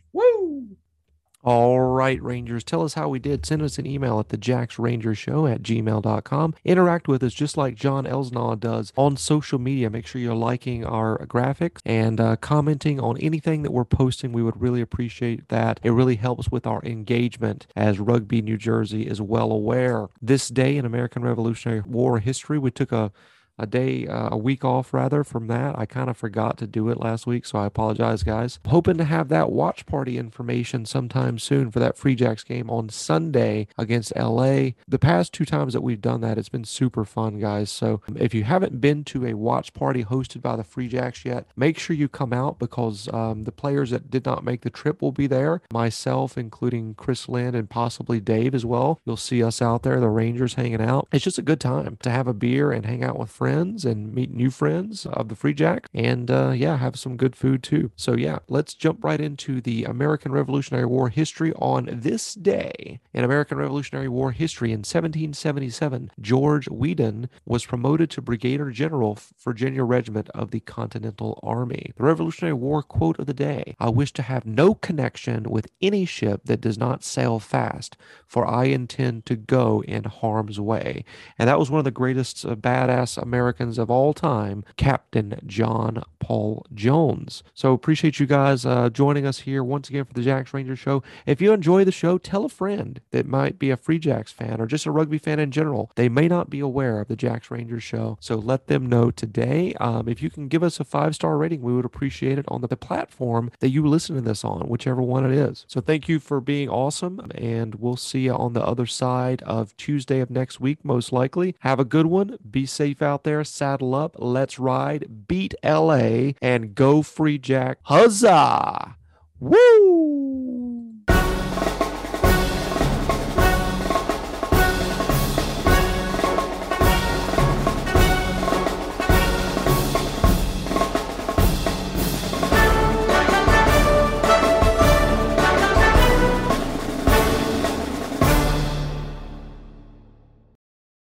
All right, Rangers, tell us how we did. Send us an email at the at gmail.com. Interact with us just like John Elsnau does on social media. Make sure you're liking our graphics and uh, commenting on anything that we're posting. We would really appreciate that. It really helps with our engagement, as Rugby New Jersey is well aware. This day in American Revolutionary War history, we took a a day, uh, a week off rather from that. I kind of forgot to do it last week, so I apologize, guys. Hoping to have that watch party information sometime soon for that Free Jacks game on Sunday against LA. The past two times that we've done that, it's been super fun, guys. So if you haven't been to a watch party hosted by the Free Jacks yet, make sure you come out because um, the players that did not make the trip will be there. Myself, including Chris Lind and possibly Dave as well. You'll see us out there, the Rangers hanging out. It's just a good time to have a beer and hang out with friends and meet new friends of the Free Jack and uh, yeah, have some good food too. So yeah, let's jump right into the American Revolutionary War history on this day. In American Revolutionary War history in 1777, George Weedon was promoted to Brigadier General, Virginia Regiment of the Continental Army. The Revolutionary War quote of the day I wish to have no connection with any ship that does not sail fast, for I intend to go in harm's way. And that was one of the greatest uh, badass Americans of all time, Captain John Paul Jones. So appreciate you guys uh, joining us here once again for the Jacks Ranger Show. If you enjoy the show, tell a friend that might be a Free Jacks fan or just a rugby fan in general. They may not be aware of the Jacks Ranger Show, so let them know today. Um, if you can give us a five star rating, we would appreciate it on the platform that you listen to this on, whichever one it is. So thank you for being awesome, and we'll see you on the other side of Tuesday of next week, most likely. Have a good one. Be safe there. Saddle up. Let's ride. Beat LA and go free jack. Huzzah! Woo!